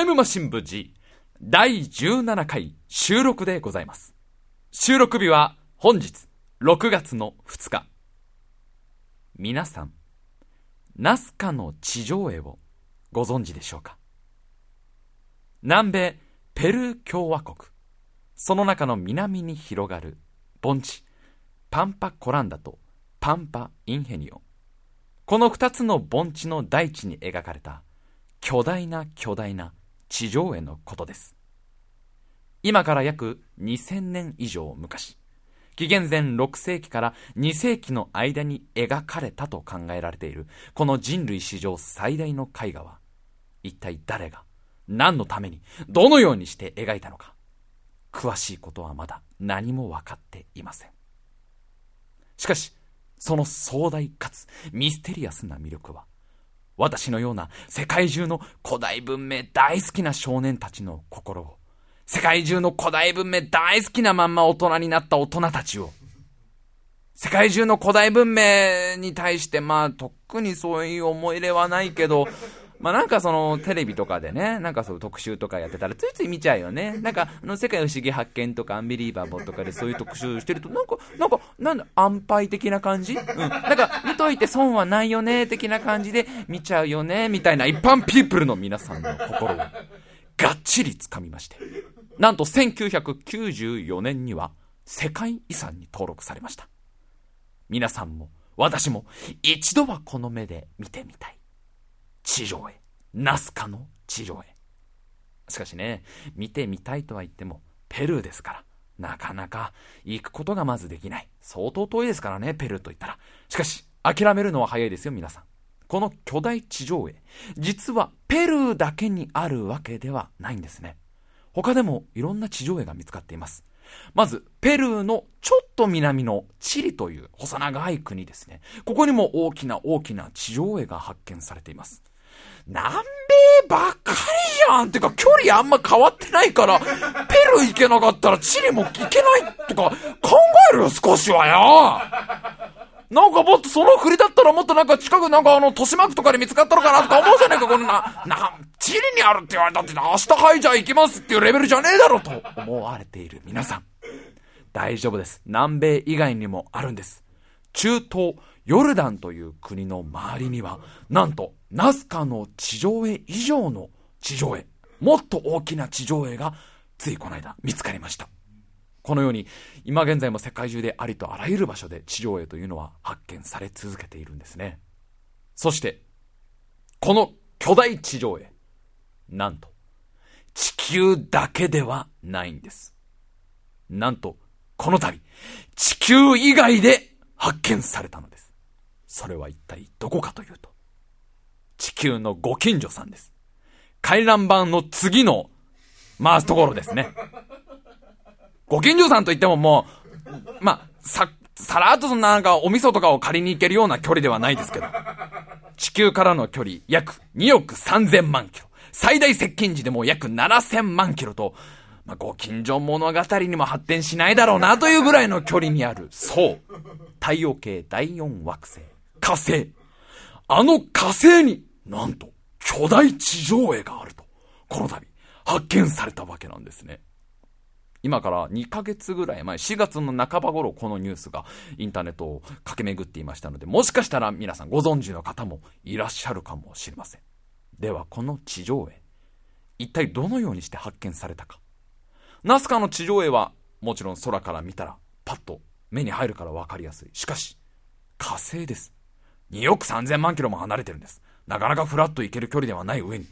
タイムマシン部 G 第17回収録でございます。収録日は本日6月の2日。皆さん、ナスカの地上絵をご存知でしょうか？南米ペルー共和国。その中の南に広がる盆地、パンパコランダとパンパインヘニオ。この二つの盆地の大地に描かれた巨大な巨大な地上絵のことです。今から約2000年以上昔、紀元前6世紀から2世紀の間に描かれたと考えられているこの人類史上最大の絵画は、一体誰が、何のために、どのようにして描いたのか、詳しいことはまだ何も分かっていません。しかし、その壮大かつミステリアスな魅力は、私のような世界中の古代文明大好きな少年たちの心を、世界中の古代文明大好きなまんま大人になった大人たちを、世界中の古代文明に対して、まあ、とっくにそういう思い入れはないけど、まあなんかそのテレビとかでね、なんかそう特集とかやってたらついつい見ちゃうよね。なんかあの世界不思議発見とかアンビリーバボーとかでそういう特集してると、なんか、なんか、なんだ、安牌的な感じ？うん。なんか見といて損はないよね、的な感じで見ちゃうよね、みたいな一般ピープルの皆さんの心をがっちり掴みまして。なんと1994年には世界遺産に登録されました。皆さんも私も一度はこの目で見てみたい。地上絵。ナスカの地上絵。しかしね、見てみたいとは言っても、ペルーですから、なかなか行くことがまずできない。相当遠いですからね、ペルーと言ったら。しかし、諦めるのは早いですよ、皆さん。この巨大地上絵、実はペルーだけにあるわけではないんですね。他でもいろんな地上絵が見つかっています。まず、ペルーのちょっと南のチリという細長い国ですね。ここにも大きな大きな地上絵が発見されています。南米ばっかりじゃんてか距離あんま変わってないから、ペルー行けなかったらチリも行けないとか考えるよ少しはよなんかもっとその振りだったらもっとなんか近くなんかあの、豊島区とかで見つかったのかなとか思うじゃねえか、こんな、な、チリにあるって言われたって明日はいじゃあ行きますっていうレベルじゃねえだろと思われている皆さん。大丈夫です。南米以外にもあるんです。中東、ヨルダンという国の周りには、なんと、ナスカの地上絵以上の地上絵、もっと大きな地上絵が、ついこの間見つかりました。このように、今現在も世界中でありとあらゆる場所で地上絵というのは発見され続けているんですね。そして、この巨大地上絵、なんと、地球だけではないんです。なんと、この度、地球以外で発見されたのです。それは一体どこかというと、地球のご近所さんです。回覧板の次の回すところですね。ご近所さんといってももう、ま、さ、さらっとそんななんかお味噌とかを借りに行けるような距離ではないですけど、地球からの距離約2億3000万キロ。最大接近時でも約7000万キロと、まあ、ご近所物語にも発展しないだろうなというぐらいの距離にある、そう、太陽系第4惑星、火星。あの火星になんと巨大地上絵があると、この度発見されたわけなんですね。今から2ヶ月ぐらい前、4月の半ば頃このニュースがインターネットを駆け巡っていましたので、もしかしたら皆さんご存知の方もいらっしゃるかもしれません。ではこの地上絵、一体どのようにして発見されたか。ナスカの地上絵はもちろん空から見たらパッと目に入るからわかりやすい。しかし、火星です。2億3000万キロも離れてるんです。なかなかフラッと行ける距離ではない上に、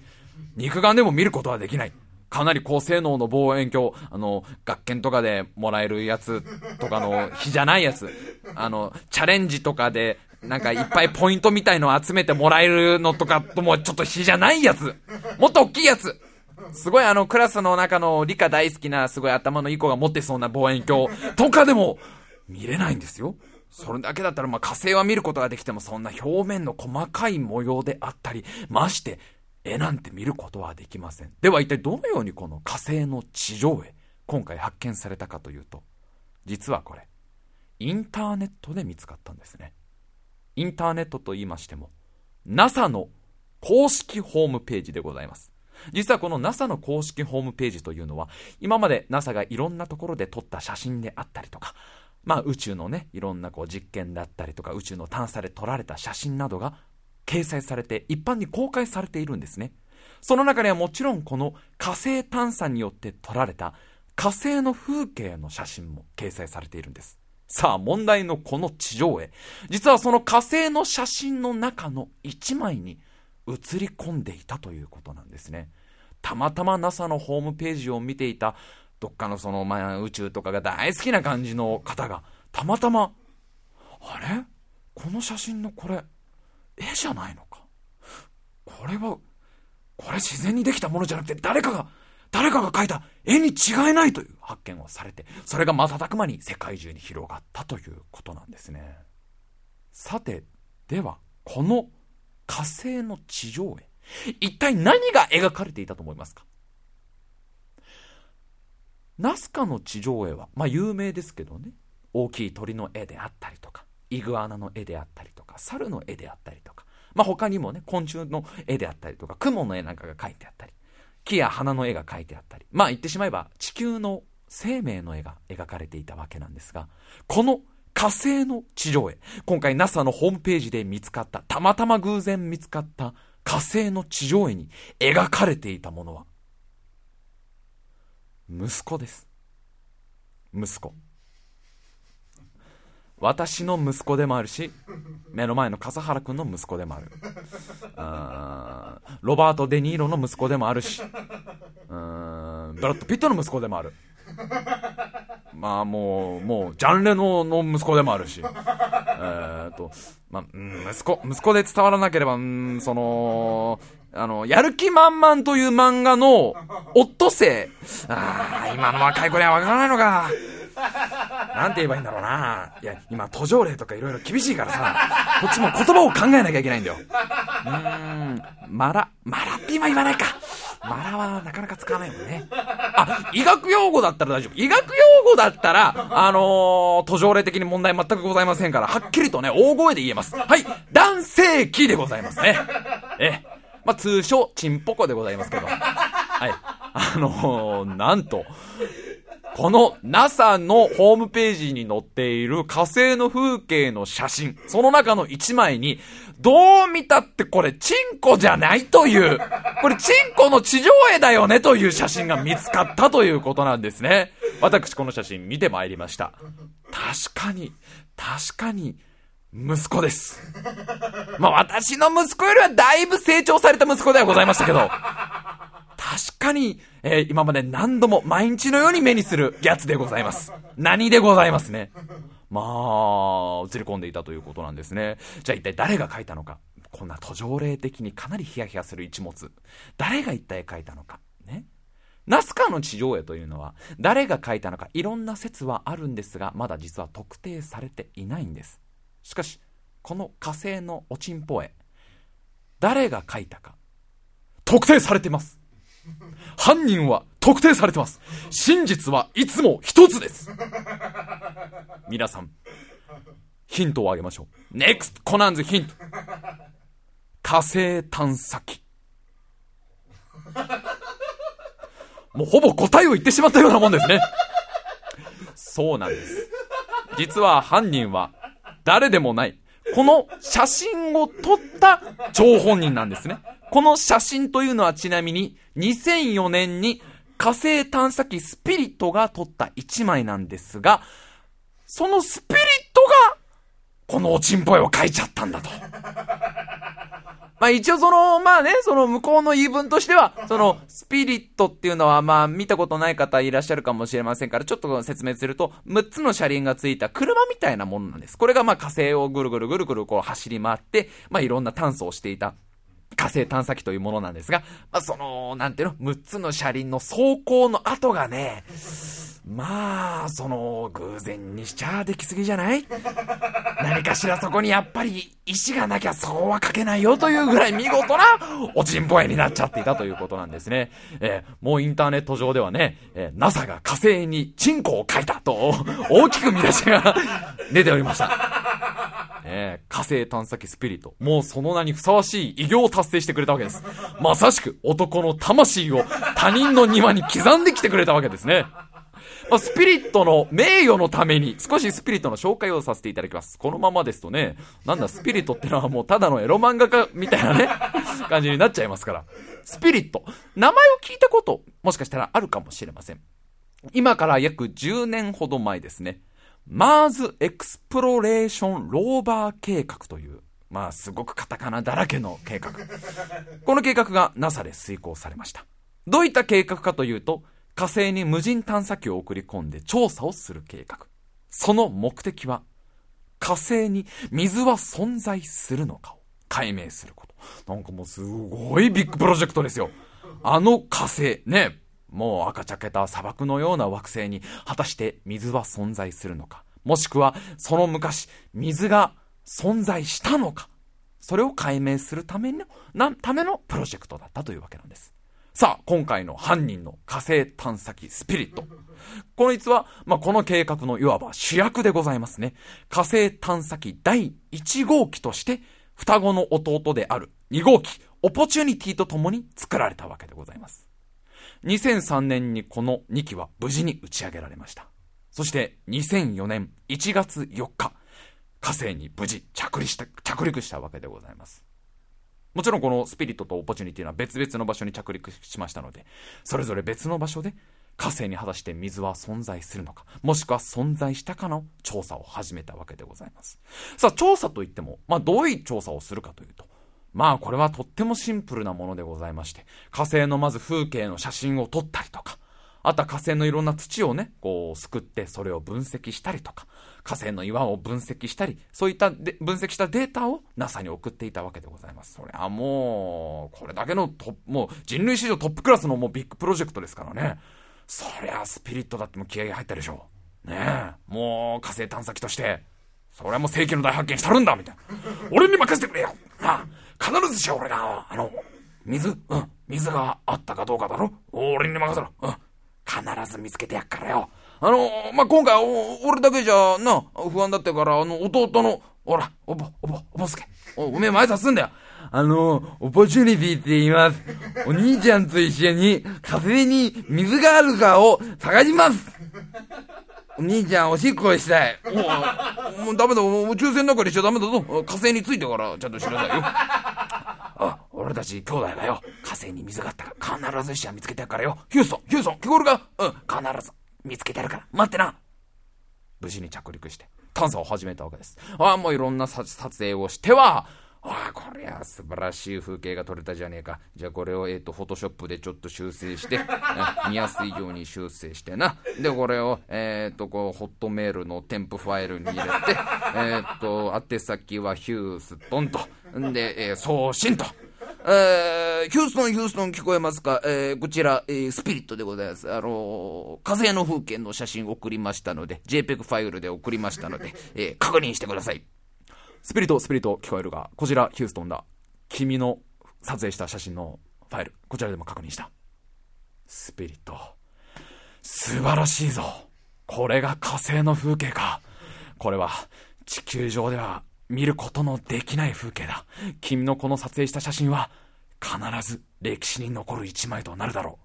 肉眼でも見ることはできない。かなり高性能の望遠鏡、あの、学研とかでもらえるやつとかの日じゃないやつ。あの、チャレンジとかで、なんかいっぱいポイントみたいのを集めてもらえるのとかともちょっと日じゃないやつ。もっと大きいやつ。すごいあの、クラスの中の理科大好きなすごい頭のいい子が持ってそうな望遠鏡とかでも見れないんですよ。それだけだったらまあ火星は見ることができてもそんな表面の細かい模様であったり、まして絵なんて見ることはできません。では一体どのようにこの火星の地上絵、今回発見されたかというと、実はこれ、インターネットで見つかったんですね。インターネットと言いましても、NASA の公式ホームページでございます。実はこの NASA の公式ホームページというのは、今まで NASA がいろんなところで撮った写真であったりとか、まあ宇宙のね、いろんなこう実験だったりとか、宇宙の探査で撮られた写真などが掲載されて、一般に公開されているんですね。その中にはもちろんこの火星探査によって撮られた火星の風景の写真も掲載されているんです。さあ問題のこの地上絵。実はその火星の写真の中の一枚に映り込んでいたということなんですね。たまたま NASA のホームページを見ていたどっかのその、まあ、宇宙とかが大好きな感じの方が、たまたま、あれ？この写真のこれ、絵じゃないのか？これは、これ自然にできたものじゃなくて誰かが、誰かが描いた絵に違いないという発見をされて、それが瞬く間に世界中に広がったということなんですね。さて、では、この火星の地上絵、一体何が描かれていたと思いますか？ナスカの地上絵は、まあ有名ですけどね、大きい鳥の絵であったりとか、イグアナの絵であったりとか、猿の絵であったりとか、まあ他にもね、昆虫の絵であったりとか、雲の絵なんかが描いてあったり、木や花の絵が描いてあったり、まあ言ってしまえば地球の生命の絵が描かれていたわけなんですが、この火星の地上絵、今回 NASA のホームページで見つかった、たまたま偶然見つかった火星の地上絵に描かれていたものは、息子です。息子。私の息子でもあるし、目の前の笠原君の息子でもある。あロバート・デ・ニーロの息子でもあるし、ブラッド・ピットの息子でもある。まあもう、もう、ジャンレノの息子でもあるし、えーと、まあ、息子、息子で伝わらなければ、うん、その、あの、やる気満々という漫画の、オットセイ。ああ、今の若い子にはわからないのか。なんて言えばいいんだろうな。いや、今、途上例とかいろいろ厳しいからさ、こっちも言葉を考えなきゃいけないんだよ。うーん、マラ、マラって今言わないか。マラはなかなか使わないもんね。あ、医学用語だったら大丈夫。医学用語だったら、あのー、途上例的に問題全くございませんから、はっきりとね、大声で言えます。はい、男性器でございますね。え、まあ、通称、チンポコでございますけど。はい。あのー、なんと、この NASA のホームページに載っている火星の風景の写真、その中の一枚に、どう見たってこれチンコじゃないという、これチンコの地上絵だよねという写真が見つかったということなんですね。私この写真見てまいりました。確かに、確かに、息子です。まあ私の息子よりはだいぶ成長された息子ではございましたけど、確かに、えー、今まで何度も毎日のように目にするやつでございます。何でございますね。まあ、映り込んでいたということなんですね。じゃあ一体誰が書いたのか。こんな途上霊的にかなりヒヤヒヤする一物。誰が一体書いたのか。ね。ナスカの地上絵というのは、誰が書いたのかいろんな説はあるんですが、まだ実は特定されていないんです。しかし、この火星のおちんぽ絵、誰が書いたか、特定されてます。犯人は特定されてます。真実はいつも一つです。皆さん、ヒントをあげましょう。NEXT コナンズヒント。火星探査機。もうほぼ答えを言ってしまったようなもんですね。そうなんです。実は犯人は誰でもない。この写真を撮った張本人なんですね。この写真というのはちなみに2004年に火星探査機スピリットが撮った1枚なんですが、そのスピリットがこのおちんぽいを書いちゃったんだと。まあ一応その、まあね、その向こうの言い分としては、そのスピリットっていうのはまあ見たことない方いらっしゃるかもしれませんから、ちょっと説明すると、6つの車輪がついた車みたいなものなんです。これがまあ火星をぐるぐるぐるぐるこう走り回って、まあいろんな探査をしていた火星探査機というものなんですが、まあ、その、なんていうの、6つの車輪の走行の跡がね、まあ、その、偶然にしちゃできすぎじゃない？何かしらそこにやっぱり石がなきゃそうは書けないよというぐらい見事なおちんぽ絵になっちゃっていたということなんですね。えー、もうインターネット上ではね、えー、NASA が火星にチンコを書いたと大きく見出しが 出ておりました。えー、火星探査機スピリット。もうその名にふさわしい偉業を達成してくれたわけです。まさしく男の魂を他人の庭に刻んできてくれたわけですね。まあ、スピリットの名誉のために、少しスピリットの紹介をさせていただきます。このままですとね、なんだ、スピリットってのはもうただのエロ漫画家みたいなね、感じになっちゃいますから。スピリット。名前を聞いたこと、もしかしたらあるかもしれません。今から約10年ほど前ですね。マーズエクスプロレーションローバー計画という、まあすごくカタカナだらけの計画。この計画が NASA で遂行されました。どういった計画かというと、火星に無人探査機を送り込んで調査をする計画。その目的は、火星に水は存在するのかを解明すること。なんかもうすごいビッグプロジェクトですよ。あの火星、ね、もう赤茶けた砂漠のような惑星に果たして水は存在するのか。もしくは、その昔、水が存在したのか。それを解明するための、な、ためのプロジェクトだったというわけなんです。さあ、今回の犯人の火星探査機スピリット。こいつは、まあ、この計画のいわば主役でございますね。火星探査機第1号機として、双子の弟である2号機、オポチュニティと共に作られたわけでございます。2003年にこの2機は無事に打ち上げられました。そして2004年1月4日、火星に無事着陸した、着陸したわけでございます。もちろんこのスピリットとオポチュニティは別々の場所に着陸しましたので、それぞれ別の場所で火星に果たして水は存在するのか、もしくは存在したかの調査を始めたわけでございます。さあ、調査といっても、まあどういう調査をするかというと、まあこれはとってもシンプルなものでございまして、火星のまず風景の写真を撮ったりとか、あとは火星のいろんな土をね、こう、すくってそれを分析したりとか、火星の岩を分析したり、そういったで分析したデータを NASA に送っていたわけでございます。それはもう、これだけのトもう人類史上トップクラスのもうビッグプロジェクトですからね。そりゃスピリットだっても気合が入ったでしょう。ねえ、もう火星探査機として、それはもう世紀の大発見したるんだみたいな。俺に任せてくれよな必ずしよ俺が、あの、水うん、水があったかどうかだろ俺に任せろうん。必ず見つけてやっからよ。あの、まあ、今回、俺だけじゃな、不安だったから、あの、弟の、ほら、おぼ、おぼ、おぼすけ。お、おめえ前さすんだよ。あの、オポチュニティって言います。お兄ちゃんと一緒に火星に水があるかを探します。お兄ちゃん、おしっこしたい。もう、もうダメだ。宇宙船なんかにしちゃダメだぞ。火星についてからちゃんとしないよ。俺たち兄弟がよ、火星に水があったら必ずしは見つけてやるからよ。ヒューストン、ヒューストン、聞こえるかうん、必ず見つけてやるから。待ってな。無事に着陸して、探査を始めたわけです。ああ、もういろんな撮影をしては、ああ、これは素晴らしい風景が撮れたじゃねえか。じゃあこれを、えっ、ー、と、フォトショップでちょっと修正して、見やすいように修正してな。で、これを、えっ、ー、と、こう、ホットメールの添付ファイルに入れて、えっと、宛先はヒューストンと。んで、えー、送信と。えー、ヒューストン、ヒューストン聞こえますか？えー、こちら、えー、スピリットでございます。あのー、火星の風景の写真送りましたので、JPEG ファイルで送りましたので、えー、確認してください。スピリット、スピリット聞こえるが、こちら、ヒューストンだ。君の撮影した写真のファイル、こちらでも確認した。スピリット。素晴らしいぞ。これが火星の風景か。これは、地球上では見ることのできない風景だ。君のこの撮影した写真は、必ず歴史に残る一枚となるだろ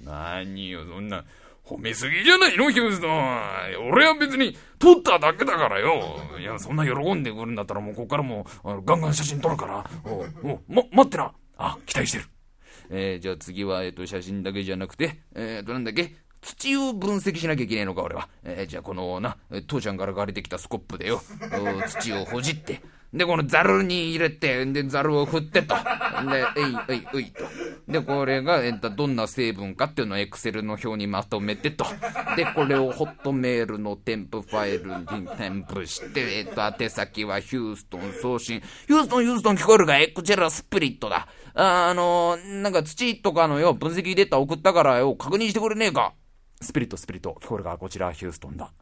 う。何よ、そんな、褒めすぎじゃないのヒューストン。俺は別に撮っただけだからよ。いや、そんな喜んでくるんだったらもうここからもうガンガン写真撮るから。おお、ま、待ってな。あ、期待してる。えー、じゃあ次は、えっ、ー、と、写真だけじゃなくて、えっ、ー、と、なんだっけ？土を分析しなきゃいけないのか、俺は。えー、じゃあこのな、父ちゃんから借りてきたスコップでよ、土をほじって、で、このザルに入れて、で、ザルを振ってと。で、えい、えい、えいと。で、これが、えっと、どんな成分かっていうのをエクセルの表にまとめてと。で、これをホットメールの添付ファイルに添付して、えっと、宛先はヒューストン送信。ヒューストン、ヒューストン聞こえるかい？こちらスプリットだ。あ、あのー、なんか土とかのよ、分析データ送ったからよ、確認してくれねえか？スピリット、スピリット、聞こえるがこちらヒューストンだ。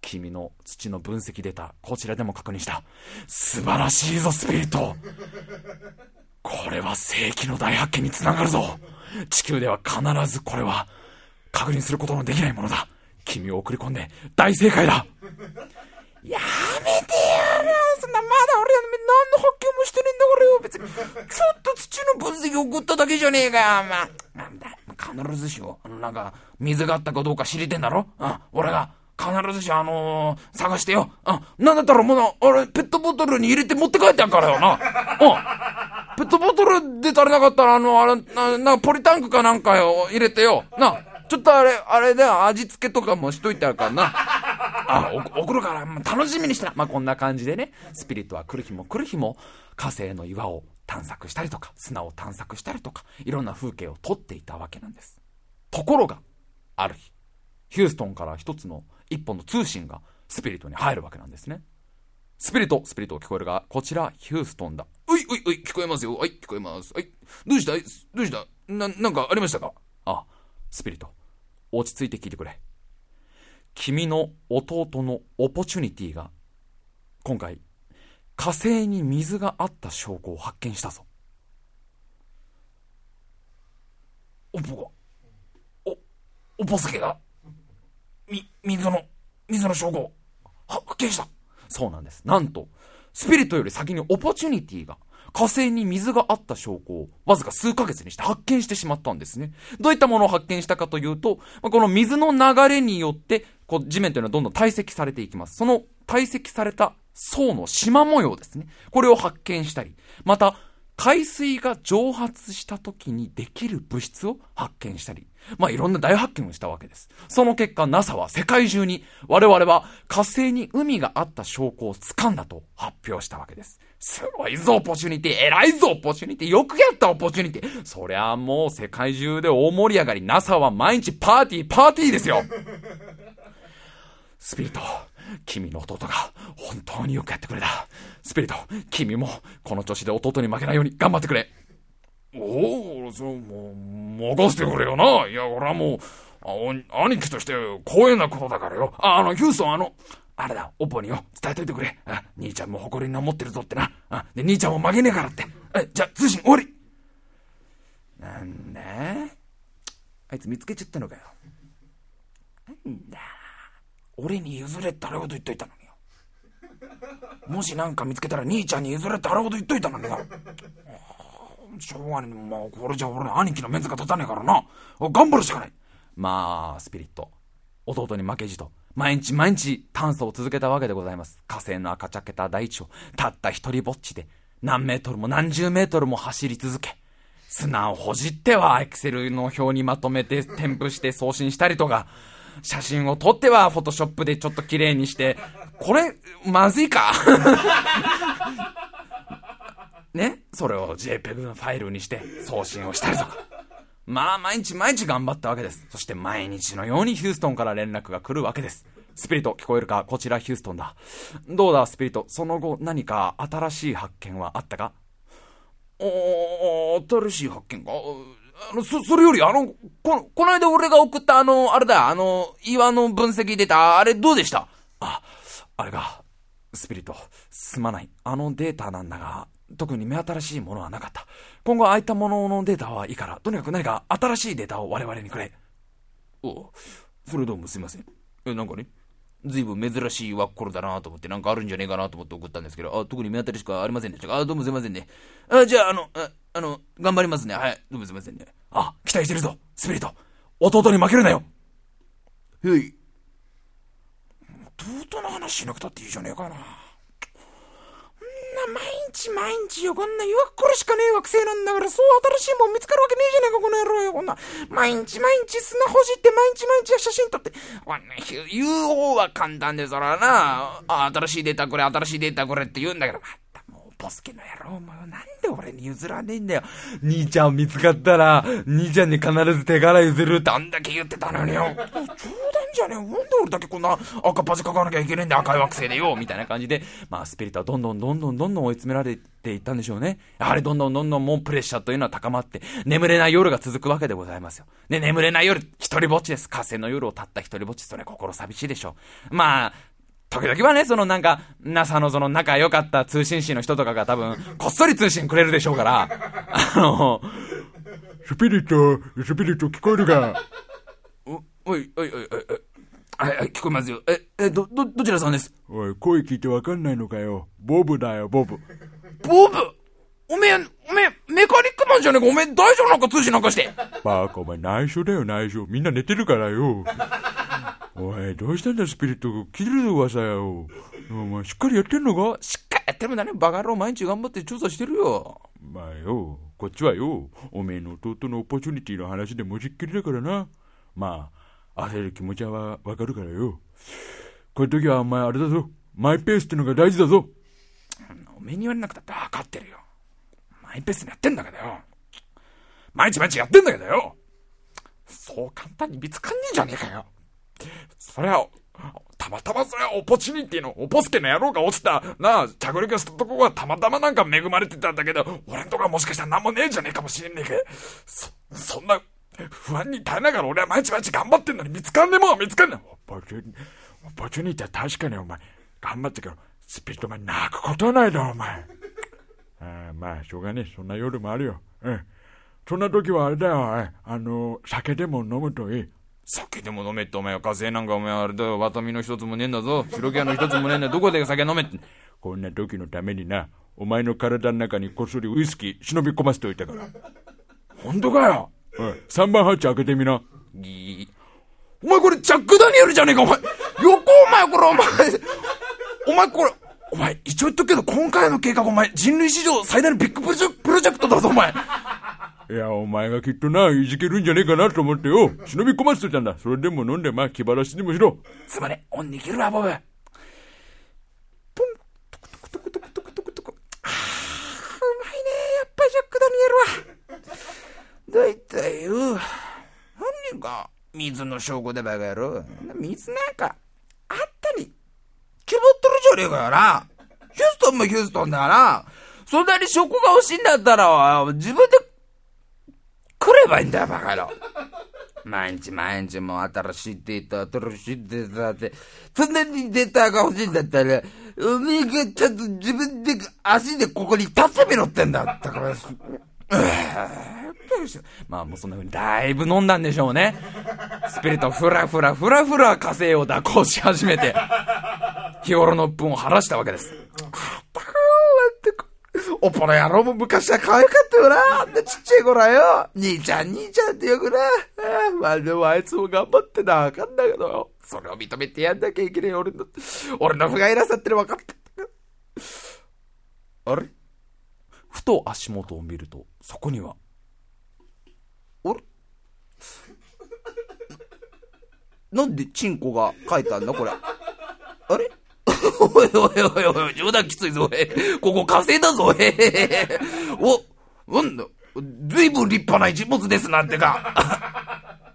君の土の分析データ、こちらでも確認した。素晴らしいぞ、スピリット。これは世紀の大発見につながるぞ。地球では必ずこれは確認することのできないものだ。君を送り込んで大正解だ。やめてやらそんなまだ俺は何の発見もしてねえんだ俺よ別にちょっと土の分析送っただけじゃねえかよお前なんだ必ずしも、あの、なんか、水があったかどうか知りてんだろ？うん、俺が、必ずし、あのー、探してよ。うん、なんだったらもうな、あれ、ペットボトルに入れて持って帰ってやんからよな。うん。ペットボトルで足りなかったら、あの、あれ、な、な、ポリタンクかなんかよ、入れてよ。な、ちょっとあれ、あれで味付けとかもしといてあるからな。あ、送るから、楽しみにしてな。まあ、こんな感じでね、スピリットは来る日も来る日も、火星の岩を探索したりとか、砂を探索したりとか、いろんな風景を撮っていたわけなんです。ところが、ある日、ヒューストンから一つの一本の通信がスピリットに入るわけなんですね。スピリット、スピリット聞こえるが、こちら、ヒューストンだ。ういういうい、聞こえますよ。はい、聞こえます。はい。どうした？どうした？な、なんかありましたかあ、スピリット。落ち着いて聞いてくれ。君の弟のオポチュニティが、今回、火星に水があった証拠を発見したぞ。おぽが、お、おぽすけが、み、水の、水の証拠を発見した。そうなんです。なんと、スピリットより先にオポチュニティが火星に水があった証拠をわずか数ヶ月にして発見してしまったんですね。どういったものを発見したかというと、この水の流れによって、こう地面というのはどんどん堆積されていきます。その堆積された層の縞模様ですね。これを発見したり、また、海水が蒸発した時にできる物質を発見したり、まあいろんな大発見をしたわけです。その結果 NASA は世界中に我々は火星に海があった証拠を掴んだと発表したわけです。すごいぞ、オポチュニティ。偉いぞ、オポチュニティ。よくやった、オポチュニティ。そりゃもう世界中で大盛り上がり。NASA は毎日パーティー、パーティーですよ。スピリット。君の弟が本当によくやってくれた。スピリット、君もこの調子で弟に負けないように頑張ってくれ。おお、そう、もう、任せてくれよな。いや、俺はもう、あ兄貴として光栄なことだからよ。あ、あの、ヒューソン、あの、あれだ、オポによ、伝えといてくれ。あ、兄ちゃんも誇りに思ってるぞってな。あ、で、兄ちゃんも負けねえからって。え、じゃあ、通信終わりなんだあいつ見つけちゃったのかよ。なんだ俺に譲れってあれほど言っといたのによ。もしなんか見つけたら兄ちゃんに譲れってあれほど言っといたのによ。しょうがねえ。まあ、これじゃ俺の兄貴のメンズが立たねえからな。頑張るしかない。まあ、スピリット。弟に負けじと。毎日毎日探査を続けたわけでございます。火星の赤茶けた大地をたった一人ぼっちで何メートルも何十メートルも走り続け、砂をほじってはエクセルの表にまとめて添付して送信したりとか、写真を撮ってはフォトショップでちょっと綺麗にして、これ、まずいか？ね？それを JPEG のファイルにして送信をしたりとか。まあ、毎日毎日頑張ったわけです。そして毎日のようにヒューストンから連絡が来るわけです。スピリット、聞こえるか？こちらヒューストンだ。どうだ、スピリット？その後、何か新しい発見はあったか？おー新しい発見か？あの、そ、それより、あの、こ、この間俺が送ったあの、あれだ、あの、岩の分析出た、あれどうでした？あ、あれが、スピリット、すまない。あのデータなんだが、特に目新しいものはなかった。今後ああいったもののデータはいいから、とにかく何か新しいデータを我々にくれ。おそれどうもすいません。え、なんかね、ずいぶん珍しいワッコロだなと思って、なんかあるんじゃねえかなと思って送ったんですけど、あ、特に目当たりしかありませんでしたあ、どうもすいませんね。あ、じゃあ、あの、ああの、頑張りますね。はい。どうもすいませんね。あ、期待してるぞ。スピリット。弟に負けるなよ。へい。弟の話しなくたっていいじゃねえかな。な毎日毎日よ、こんな岩っこれしかねえ惑星なんだから、そう新しいもん見つかるわけねえじゃねえか、この野郎よ、こんな。毎日毎日砂ほじって、毎日毎日写真撮って。こんな、言う方は簡単で、そらな、あ、新しいデータこれ、新しいデータこれって言うんだけど、またもう、ボスケの野郎、もう、なんで俺に譲らねえんだよ。兄ちゃん見つかったら、兄ちゃんに必ず手柄譲るってあんだけ言ってたのによ。冗談じゃねえ。なんで俺だけこんな赤パジ書かなきゃいけねえんだ赤い惑星でよ。みたいな感じで、まあ、スピリットはどんどんどんどんどんどん追い詰められていったんでしょうね。やはりどんどんどんどんもうプレッシャーというのは高まって、眠れない夜が続くわけでございますよ。ね、眠れない夜、一人ぼっちです。火星の夜をたった一人ぼっち。それ心寂しいでしょう。まあ、時々はね、そのなんか、NASA のその仲良かった通信士の人とかが多分、こっそり通信くれるでしょうから、あの、スピリット、スピリット聞こえるかお、おい、おい、おい、おい、はい、はい、聞こえますよ。え、え、ど、ど、どちらさんです？おい、声聞いてわかんないのかよ。ボブだよ、ボブ。ボブ？おめえ、おめえ、目メカニックマンじゃねえか？おめえ大丈夫なんか？通信なんかして。バカ、お前内緒だよ、内緒。みんな寝てるからよ。おい、どうしたんだ、スピリット。聞いてるぞ、噂よ。お前、しっかりやってんのか？しっかりやってるんだね。バカ野郎毎日頑張って調査してるよ。まあよ、こっちはよ、おめえの弟のオポチュニティの話でもじっきりだからな。まあ、焦る気持ちはわかるからよ。こういう時はお前あれだぞ。マイペースってのが大事だぞ。おめえに言われなくたって分かってるよ。マイペースにやってんだけどよ。毎日毎日やってんだけどよ。そう簡単に見つかんねえじゃねえかよ。そりゃ、たまたまそれはオポチニティのオポスケの野郎が落ちた、なあ、着陸したとこがたまたまなんか恵まれてたんだけど、俺んとこはもしかしたら何もねえじゃねえかもしれんねえけ、そ、そんな、不安に耐えながら俺は毎日毎日頑張ってんのに見つかんねえもん見つかんねえ。オポチニ、オポチニティは確かにお前、頑張ったけど、スピリットお前泣くことはないだろ、お前。ああまあ、しょうがねえ。そんな夜もあるよ。うん。そんな時はあれだよ、あの、酒でも飲むといい。酒でも飲めってお前は火星なんかお前はあれだよ、ワタミの一つもねえんだぞ。白木屋の一つもねえんだよ。どこで酒飲めって。こんな時のためにな、お前の体の中にこっそりウイスキー忍び込ませておいたから。本当かよ？おい、3番ハッチ開けてみな。ぎお前これジャック・ダニエルじゃねえか、お前。横お前これお前。お前これ、お前一応言っとくけど今回の計画お前人類史上最大のビッグプロジェクトだぞお前。いや、お前がきっとな、いじけるんじゃねえかなと思ってよ。忍び込ませてたんだ。それでも飲んで、まあ気晴らしにもしろ。つまり、おんにぎるわ、ボブ。ポン、トクトクトクトクトクトクトク。あー、うまいねやっぱりジャック・ダニエルは。だいたいよ、何人か、水の証拠でバカ野郎。水なんか、あったに、決まってるじゃねえかよな。ヒューストンもヒューストンだよな。そんなに証拠が欲しいんだったら、自分で、来ればいいんだよ、バカ野郎。毎日毎日もう新しいデータ、新しいデータって、常にデータが欲しいんだったら、おめえがちゃんと自分で足でここに立ってみろってんだ。だから、うまあもうそんな風にだいぶ飲んだんでしょうね。スピリットふらふらふらふら火星を蛇行し始めて、日頃の鬱憤を晴らしたわけです。おぽの野郎も昔は可愛かったよな。あんなちっちゃい頃はよ。兄ちゃん、兄ちゃんってよくな。まあでもあいつも頑張ってな、わかんだけど。それを認めてやんなきゃいけねえ俺の、俺の不甲斐なさっての分かった。あれ？ふと足元を見ると、そこには、あれ？なんでチンコが書いてあんだこれ。あれ？おいおいおいおい、冗談きついぞ、え。ここ火星だぞ、おい。お、なんだ、ずいぶん立派な一物ですなんてか。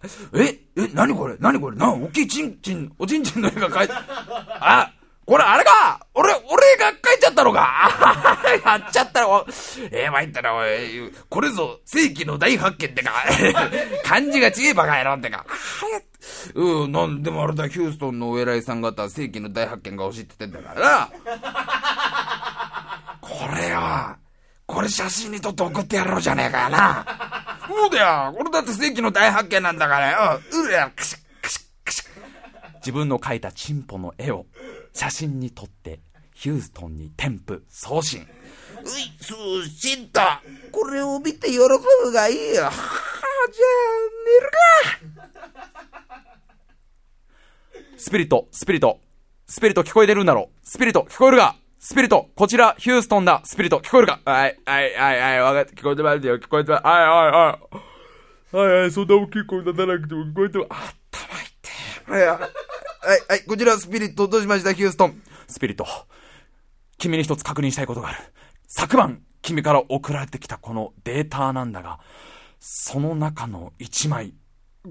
え、え、なにこれなにこれな、大きいちんちん、おちんちんの絵が描いて、あ、これあれか俺、俺が描いちゃったのか やっちゃったのえー、参ったな、おい。これぞ、世紀の大発見ってか。漢字が違えばかやろってか。うん、なんでもあれだ、ヒューストンのお偉いさん方、世紀の大発見が欲しいって言ってんだからな。これよ。これ写真に撮って送ってやろうじゃねえかよな。そうだよ。これだって世紀の大発見なんだからよ。うら、クシックシックシッ。自分の描いたチンポの絵を写真に撮って、ヒューストンに添付、送信。うい、そうしんと。これを見て喜ぶがいいよ。はあ、じゃあ、寝るか。スピリット、スピリット。スピリット聞こえてるんだろスピリット聞こえるかスピリット、こちら、ヒューストンだ。スピリット聞こえるかはい、はい、はい、はい、わかった。聞こえてますよ。聞こえてます。はい、はい、はい。はい、はい、そんな大きい声出さなくても聞こえてます。あったまいって。はい、はい、はい、こちら、スピリット、どうしました、ヒューストン。スピリット、君に一つ確認したいことがある。昨晩、君から送られてきたこのデータなんだが、その中の一枚、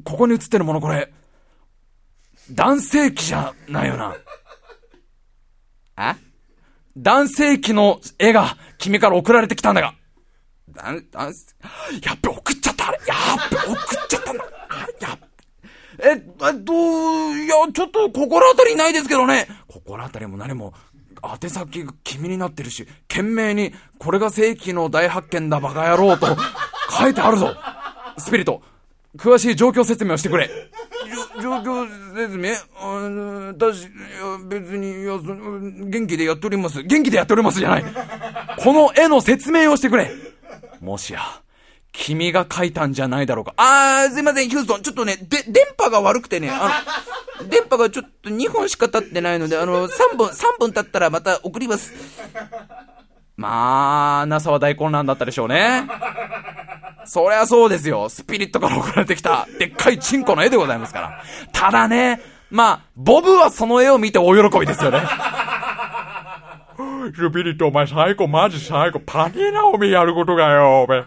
ここに写ってるものこれ、男性器じゃないよな。あ男性器の絵が君から送られてきたんだが。だん、だん、やっべ、送っちゃったあれやっべ、送っちゃったんだあやっえ、えっと、いや、ちょっと心当たりないですけどね。心当たりも何も、宛先が君になってるし、懸命に、これが世紀の大発見だバカ野郎と書いてあるぞ。スピリット、詳しい状況説明をしてくれ。状況説明、私、別に、いや、元気でやっております。元気でやっておりますじゃない。この絵の説明をしてくれ。もしや、君が書いたんじゃないだろうか。あー、すいません、ヒューストン。ちょっとね、で、電波が悪くてね、あの、電波がちょっと2本しか経ってないので、あの、3分、3分経ったらまた送ります。まあ、NASA は大混乱だったでしょうね。そりゃそうですよ。スピリットから送られてきた、でっかいチンコの絵でございますから。ただね、まあ、ボブはその絵を見て大喜びですよね。スピリットお前最高、マジ最高。パニーナオミやることがよ、お前。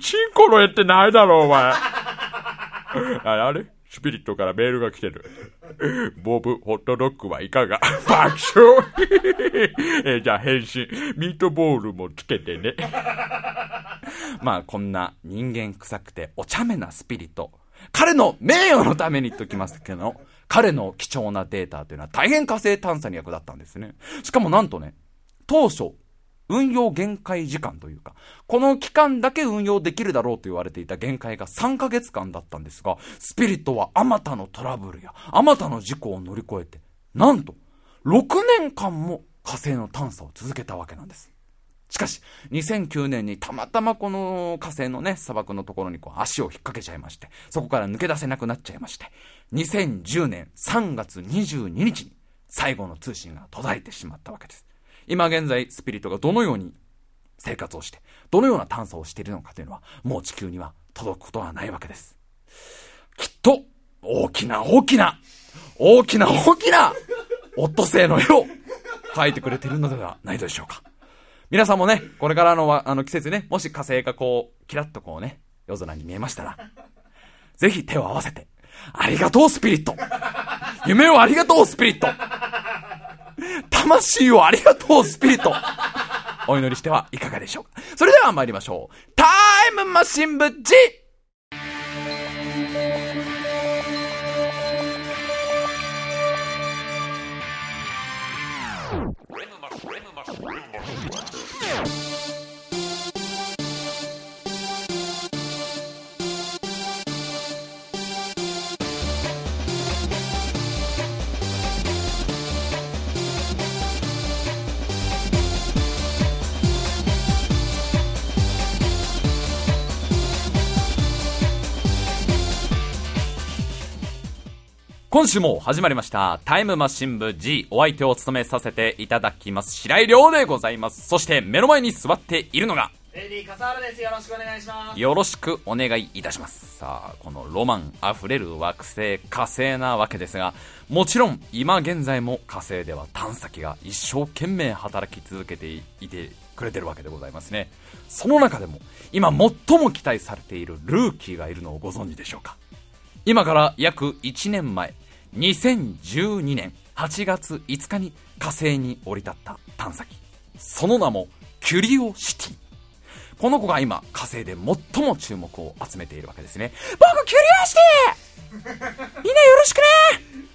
チンコの絵ってないだろ、お前。あれ？スピリットからメールが来てる。ボブ、ホットドッグはいかが？爆笑 えじゃあ返信。ミートボールもつけてね。まあ、こんな人間臭くてお茶目なスピリット。彼の名誉のために言っときますけど、彼の貴重なデータというのは大変火星探査に役立ったんですね。しかもなんとね、当初、運用限界時間というか、この期間だけ運用できるだろうと言われていた限界が3ヶ月間だったんですが、スピリットはあまたのトラブルや、あまたの事故を乗り越えて、なんと、6年間も火星の探査を続けたわけなんです。しかし、2009年にたまたまこの火星のね、砂漠のところにこう足を引っ掛けちゃいまして、そこから抜け出せなくなっちゃいまして、2010年3月22日に最後の通信が途絶えてしまったわけです。今現在、スピリットがどのように生活をして、どのような探査をしているのかというのは、もう地球には届くことはないわけです。きっと、大きな大きな、大きな大きな、オットセイの絵を描いてくれているのではないでしょうか。皆さんもね、これからのあの季節ね、もし火星がこう、キラッとこうね、夜空に見えましたら、ぜひ手を合わせて、ありがとうスピリット夢をありがとうスピリット魂をありがとうスピリット お祈りしてはいかがでしょうかそれでは参りましょう。タイムマシン部 G! 今週も始まりました。タイムマシン部 G。お相手を務めさせていただきます。白井亮でございます。そして目の前に座っているのが、レディー笠原です。よろしくお願いします。よろしくお願いいたします。さあ、このロマンあふれる惑星、火星なわけですが、もちろん今現在も火星では探査機が一生懸命働き続けていてくれてるわけでございますね。その中でも、今最も期待されているルーキーがいるのをご存知でしょうか？今から約1年前、2012年8月5日に火星に降り立った探査機。その名も、キュリオシティ。この子が今、火星で最も注目を集めているわけですね。僕、キュリオシティみんなよろしくね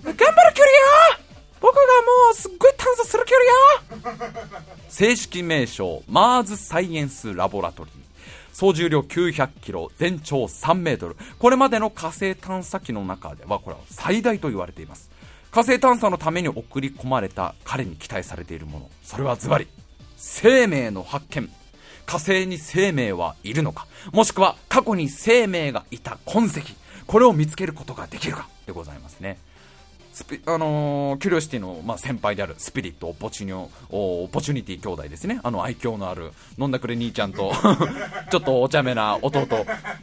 頑張るキュリオ僕がもうすっごい探査するキュリオ正式名称、マーズサイエンスラボラトリー。総重量900キロ、全長3メートル。これまでの火星探査機の中では、これは最大と言われています。火星探査のために送り込まれた彼に期待されているもの。それはズバリ、生命の発見。火星に生命はいるのかもしくは過去に生命がいた痕跡。これを見つけることができるかでございますね。スピあのーキュリオシティの、まあ、先輩であるスピリット、オポチュニョ、オポチュニティ兄弟ですね。あの愛嬌のある、飲んだくれ兄ちゃんと、ちょっとお茶目な弟。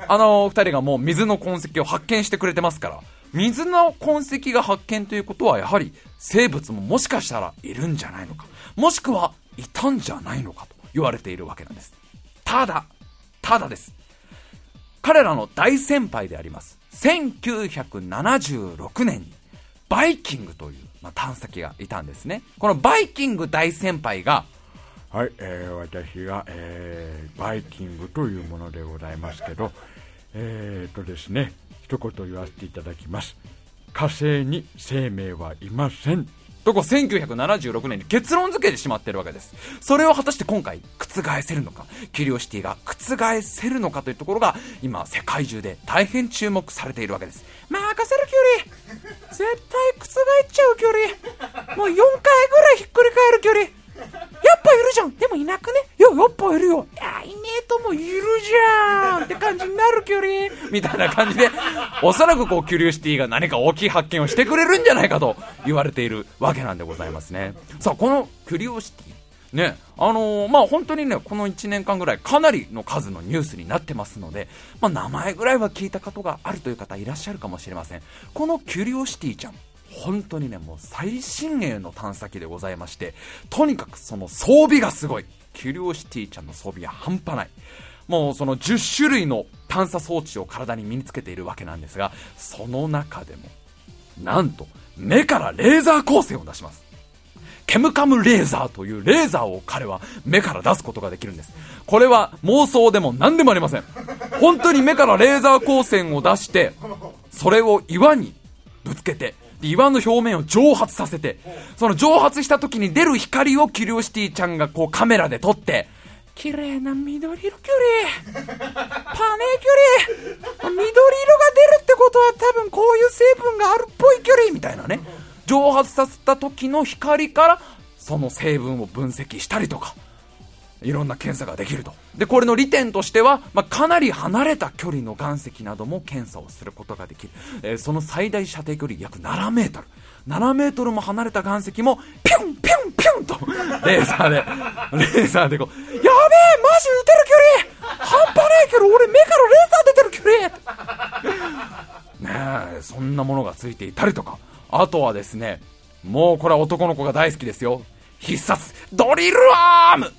あの二人がもう水の痕跡を発見してくれてますから、水の痕跡が発見ということは、やはり生物ももしかしたらいるんじゃないのか。もしくはいたんじゃないのかと言われているわけなんです。ただ、ただです。彼らの大先輩であります。1976年に、バイキングという、まあ、探査機がいたんですね。このバイキング大先輩が、はい、えー私が、えーバイキングというものでございますけど、えーとですね、一言言わせていただきます。火星に生命はいません。とこ1976年に結論付けてしまってるわけです。それを果たして今回覆せるのか、キュリオシティが覆せるのかというところが今世界中で大変注目されているわけです。任せる距離。絶対覆っちゃう距離。もう4回ぐらいひっくり返る距離。やっぱいるじゃん。でもいなくね。いややっぱいるよ。いやいねえともいるじゃんって感じになる距離。みたいな感じでおそらくこうキュリオシティが何か大きい発見をしてくれるんじゃないかと言われているわけなんでございますね。さあこのキュリオシティね、あのー、まあ、本当にね、この1年間ぐらいかなりの数のニュースになってますので、まあ、名前ぐらいは聞いたことがあるという方いらっしゃるかもしれません。このキュリオシティちゃん、本当にね、もう最新鋭の探査機でございまして、とにかくその装備がすごい。キュリオシティちゃんの装備は半端ない。もうその10種類の探査装置を体に身につけているわけなんですが、その中でも、なんと、目からレーザー光線を出します。ケムカムレーザーというレーザーを彼は目から出すことができるんです。これは妄想でも何でもありません。本当に目からレーザー光線を出して、それを岩にぶつけて、岩の表面を蒸発させて、その蒸発した時に出る光をキュリオシティちゃんがこうカメラで撮って、綺麗な緑色キュリパネキュリ緑色が出るってことは多分こういう成分があるっぽいキュリみたいなね。蒸発させた時の光からその成分を分析したりとか、いろんな検査ができると。で、これの利点としては、まあ、かなり離れた距離の岩石なども検査をすることができる。えー、その最大射程距離約7メートル。7メートルも離れた岩石も、ピュンピュンピュンと、レーザーで、レーザーでこう、やべえマジ撃てる距離半端ねえけど俺目からレーザー出てる距離ねえ、そんなものがついていたりとか、あとはですね、もうこれは男の子が大好きですよ。必殺、ドリルアーム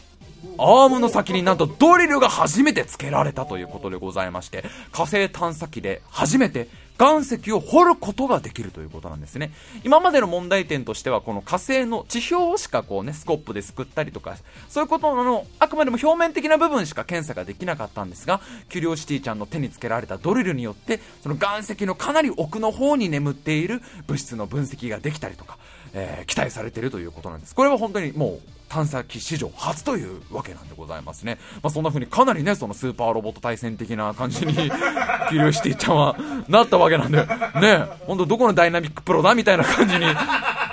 アームの先になんとドリルが初めて付けられたということでございまして、火星探査機で初めて岩石を掘ることができるということなんですね。今までの問題点としては、この火星の地表しかこうね、スコップですくったりとか、そういうことの、あくまでも表面的な部分しか検査ができなかったんですが、キュリオシティちゃんの手につけられたドリルによって、その岩石のかなり奥の方に眠っている物質の分析ができたりとか、えー、期待されているということなんです。これは本当にもう探査機史上初というわけなんでございますね。まあ、そんな風にかなりね、そのスーパーロボット大戦的な感じに、キュリオシティちゃんはなったわけなんで、ね、ほんとどこのダイナミックプロだみたいな感じに、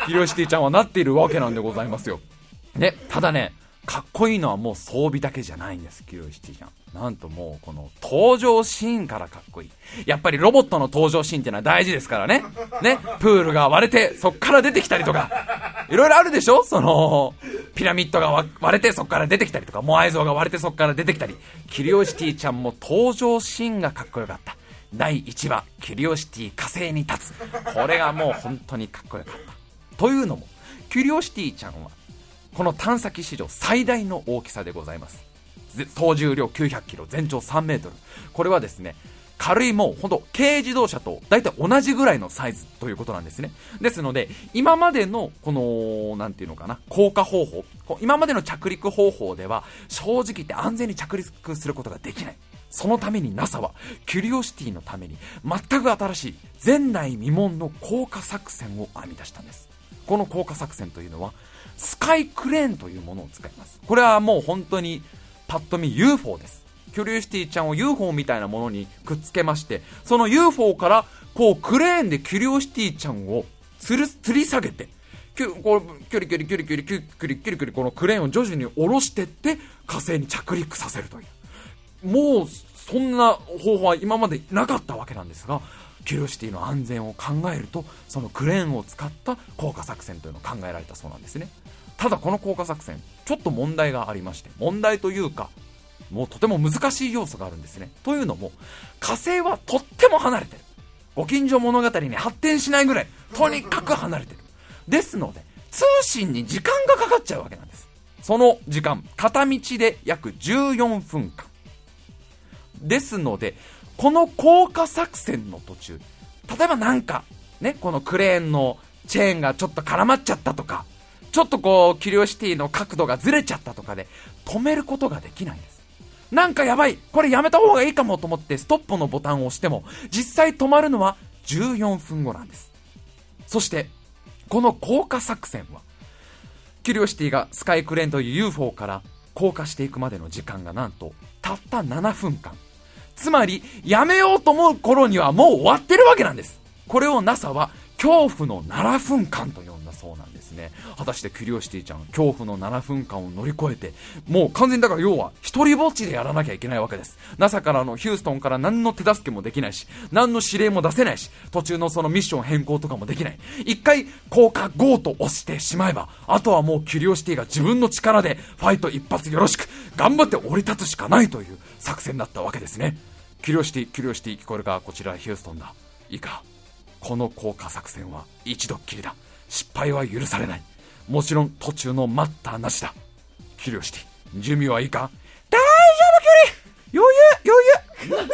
キュリオシティちゃんはなっているわけなんでございますよ。ね、ただね、かっこいいのはもう装備だけじゃないんです、キュリオシティちゃん。なんともうこの登場シーンからかっこいい。やっぱりロボットの登場シーンっていうのは大事ですからね。ね、プールが割れてそっから出てきたりとか、いろいろあるでしょ？その、ピラミッドが割れてそっから出てきたりとか、モアイ像が割れてそっから出てきたり、キリオシティちゃんも登場シーンがかっこよかった。第1話、キリオシティ火星に立つ。これがもう本当にかっこよかった。というのも、キュリオシティちゃんは、この探査機史上最大の大きさでございます。総重量900キロ、全長3メートル。これはですね、軽いもう、ほんと、軽自動車と大体同じぐらいのサイズということなんですね。ですので、今までの、この、なんていうのかな、降下方法、今までの着陸方法では、正直言って安全に着陸することができない。そのために NASA は、キュリオシティのために、全く新しい、前代未聞の降下作戦を編み出したんです。この降下作戦というのは、スカイクレーンというものを使います。これはもう本当に、パッと見 UFO です。キュリオシティちゃんを UFO みたいなものにくっつけまして、その UFO から、こうクレーンでキュリオシティちゃんを吊る、吊り下げて、キュこうキュリキュリキュリキュリキュリキュリキュリこのクレーンを徐々に下ろしてって火星に着陸させるという。もう、そんな方法は今までなかったわけなんですが、キュリオシティの安全を考えると、そのクレーンを使った降下作戦というのを考えられたそうなんですね。ただこの降下作戦、ちょっと問題がありまして、問題というか、もうとても難しい要素があるんですね。というのも、火星はとっても離れてる。ご近所物語に発展しないぐらい、とにかく離れてる。ですので、通信に時間がかかっちゃうわけなんです。その時間、片道で約14分間。ですので、この降下作戦の途中、例えばなんか、ね、このクレーンのチェーンがちょっと絡まっちゃったとか、ちょっとこう、キュリオシティの角度がずれちゃったとかで、止めることができないんです。なんかやばいこれやめた方がいいかもと思ってストップのボタンを押しても、実際止まるのは14分後なんです。そして、この降下作戦は、キュリオシティがスカイクレーンという UFO から降下していくまでの時間がなんと、たった7分間。つまり、やめようと思う頃にはもう終わってるわけなんです。これを NASA は恐怖の7分間と呼そうなんですね。果たしてキュリオシティちゃん恐怖の7分間を乗り越えてもう完全だから要は一人ぼっちでやらなきゃいけないわけです。NASA からのヒューストンから何の手助けもできないし何の指令も出せないし途中のそのミッション変更とかもできない。一回降下 GO と押してしまえばあとはもうキュリオシティが自分の力でファイト一発よろしく頑張って降り立つしかないという作戦だったわけですね。キュリオシティキュリオシティ聞こえるかこちらヒューストンだ。いいかこの降下作戦は一度っきりだ。失敗は許されない。もちろん途中の待ったなしだ。キュリオシティ準備はいいか？大丈夫キュリ余裕余裕。絶対い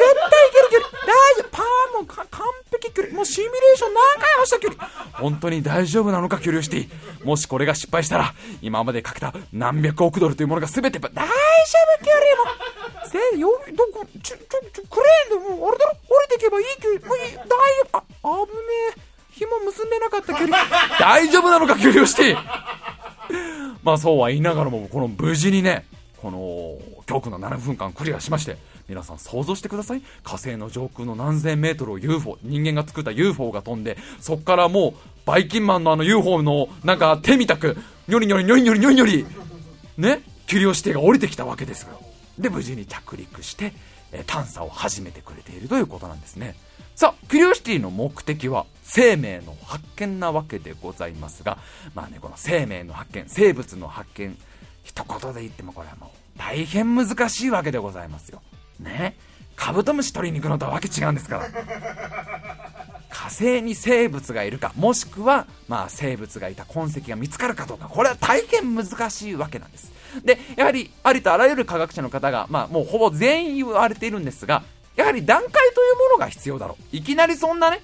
けるキュリ大丈夫。パワーもか完璧キュリもうシミュレーション何回もしたキュリ本当に大丈夫なのかキュリオシティ。もしこれが失敗したら今までかけた何百億ドルというものが全て大丈夫キュリもせよどこちょちょちょクレーンでもうあれだろ？降りていけばいいキュリもういい大丈夫。あ危ねえ。紐結んでなかったキュリ大丈夫なのかキュリオシティ。まあそうは言いながらもこの無事にねこの恐怖の7分間クリアしまして皆さん想像してください。火星の上空の何千メートルを UFO 人間が作った UFO が飛んでそっからもうバイキンマンのあの UFO のなんか手みたくニョリニョリニョリニョリニョリニョリねキュリオシティが降りてきたわけですよ。で無事に着陸して、探査を始めてくれているということなんですね。さあキュリオシティの目的は生命の発見なわけでございますがまあねこの生命の発見生物の発見一言で言ってもこれはもう大変難しいわけでございますよ。ね？カブトムシ取りに行くのとはわけ違うんですから。火星に生物がいるかもしくは、まあ、生物がいた痕跡が見つかるかどうか。これは大変難しいわけなんです。でやはりありとあらゆる科学者の方が、まあ、もうほぼ全員言われているんですがやはり段階というものが必要だろういきなりそんなね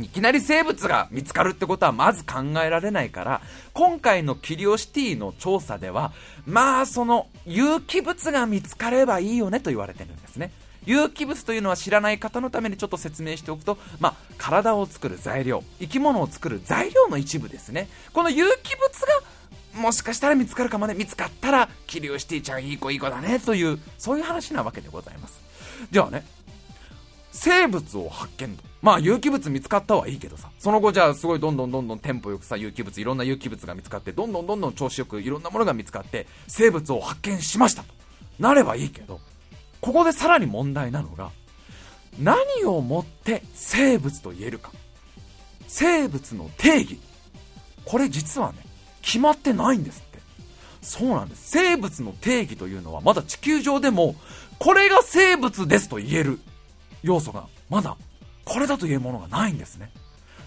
いきなり生物が見つかるってことはまず考えられないから、今回のキリオシティの調査では、まあその有機物が見つかればいいよねと言われてるんですね。有機物というのは知らない方のためにちょっと説明しておくと、まあ、体を作る材料、生き物を作る材料の一部ですね。この有機物がもしかしたら見つかるかもね、見つかったら、キリオシティちゃんいい子いい子だね、という、そういう話なわけでございます。ではね、生物を発見と。まあ有機物見つかったはいいけどさ、その後じゃあすごいどんどんどんどんテンポよくさ、有機物、いろんな有機物が見つかって、どんどんどんどん調子よくいろんなものが見つかって、生物を発見しましたと。なればいいけど、ここでさらに問題なのが、何をもって生物と言えるか。生物の定義。これ実はね、決まってないんですって。そうなんです。生物の定義というのはまだ地球上でも、これが生物ですと言える要素がまだこれだというものがないんですね。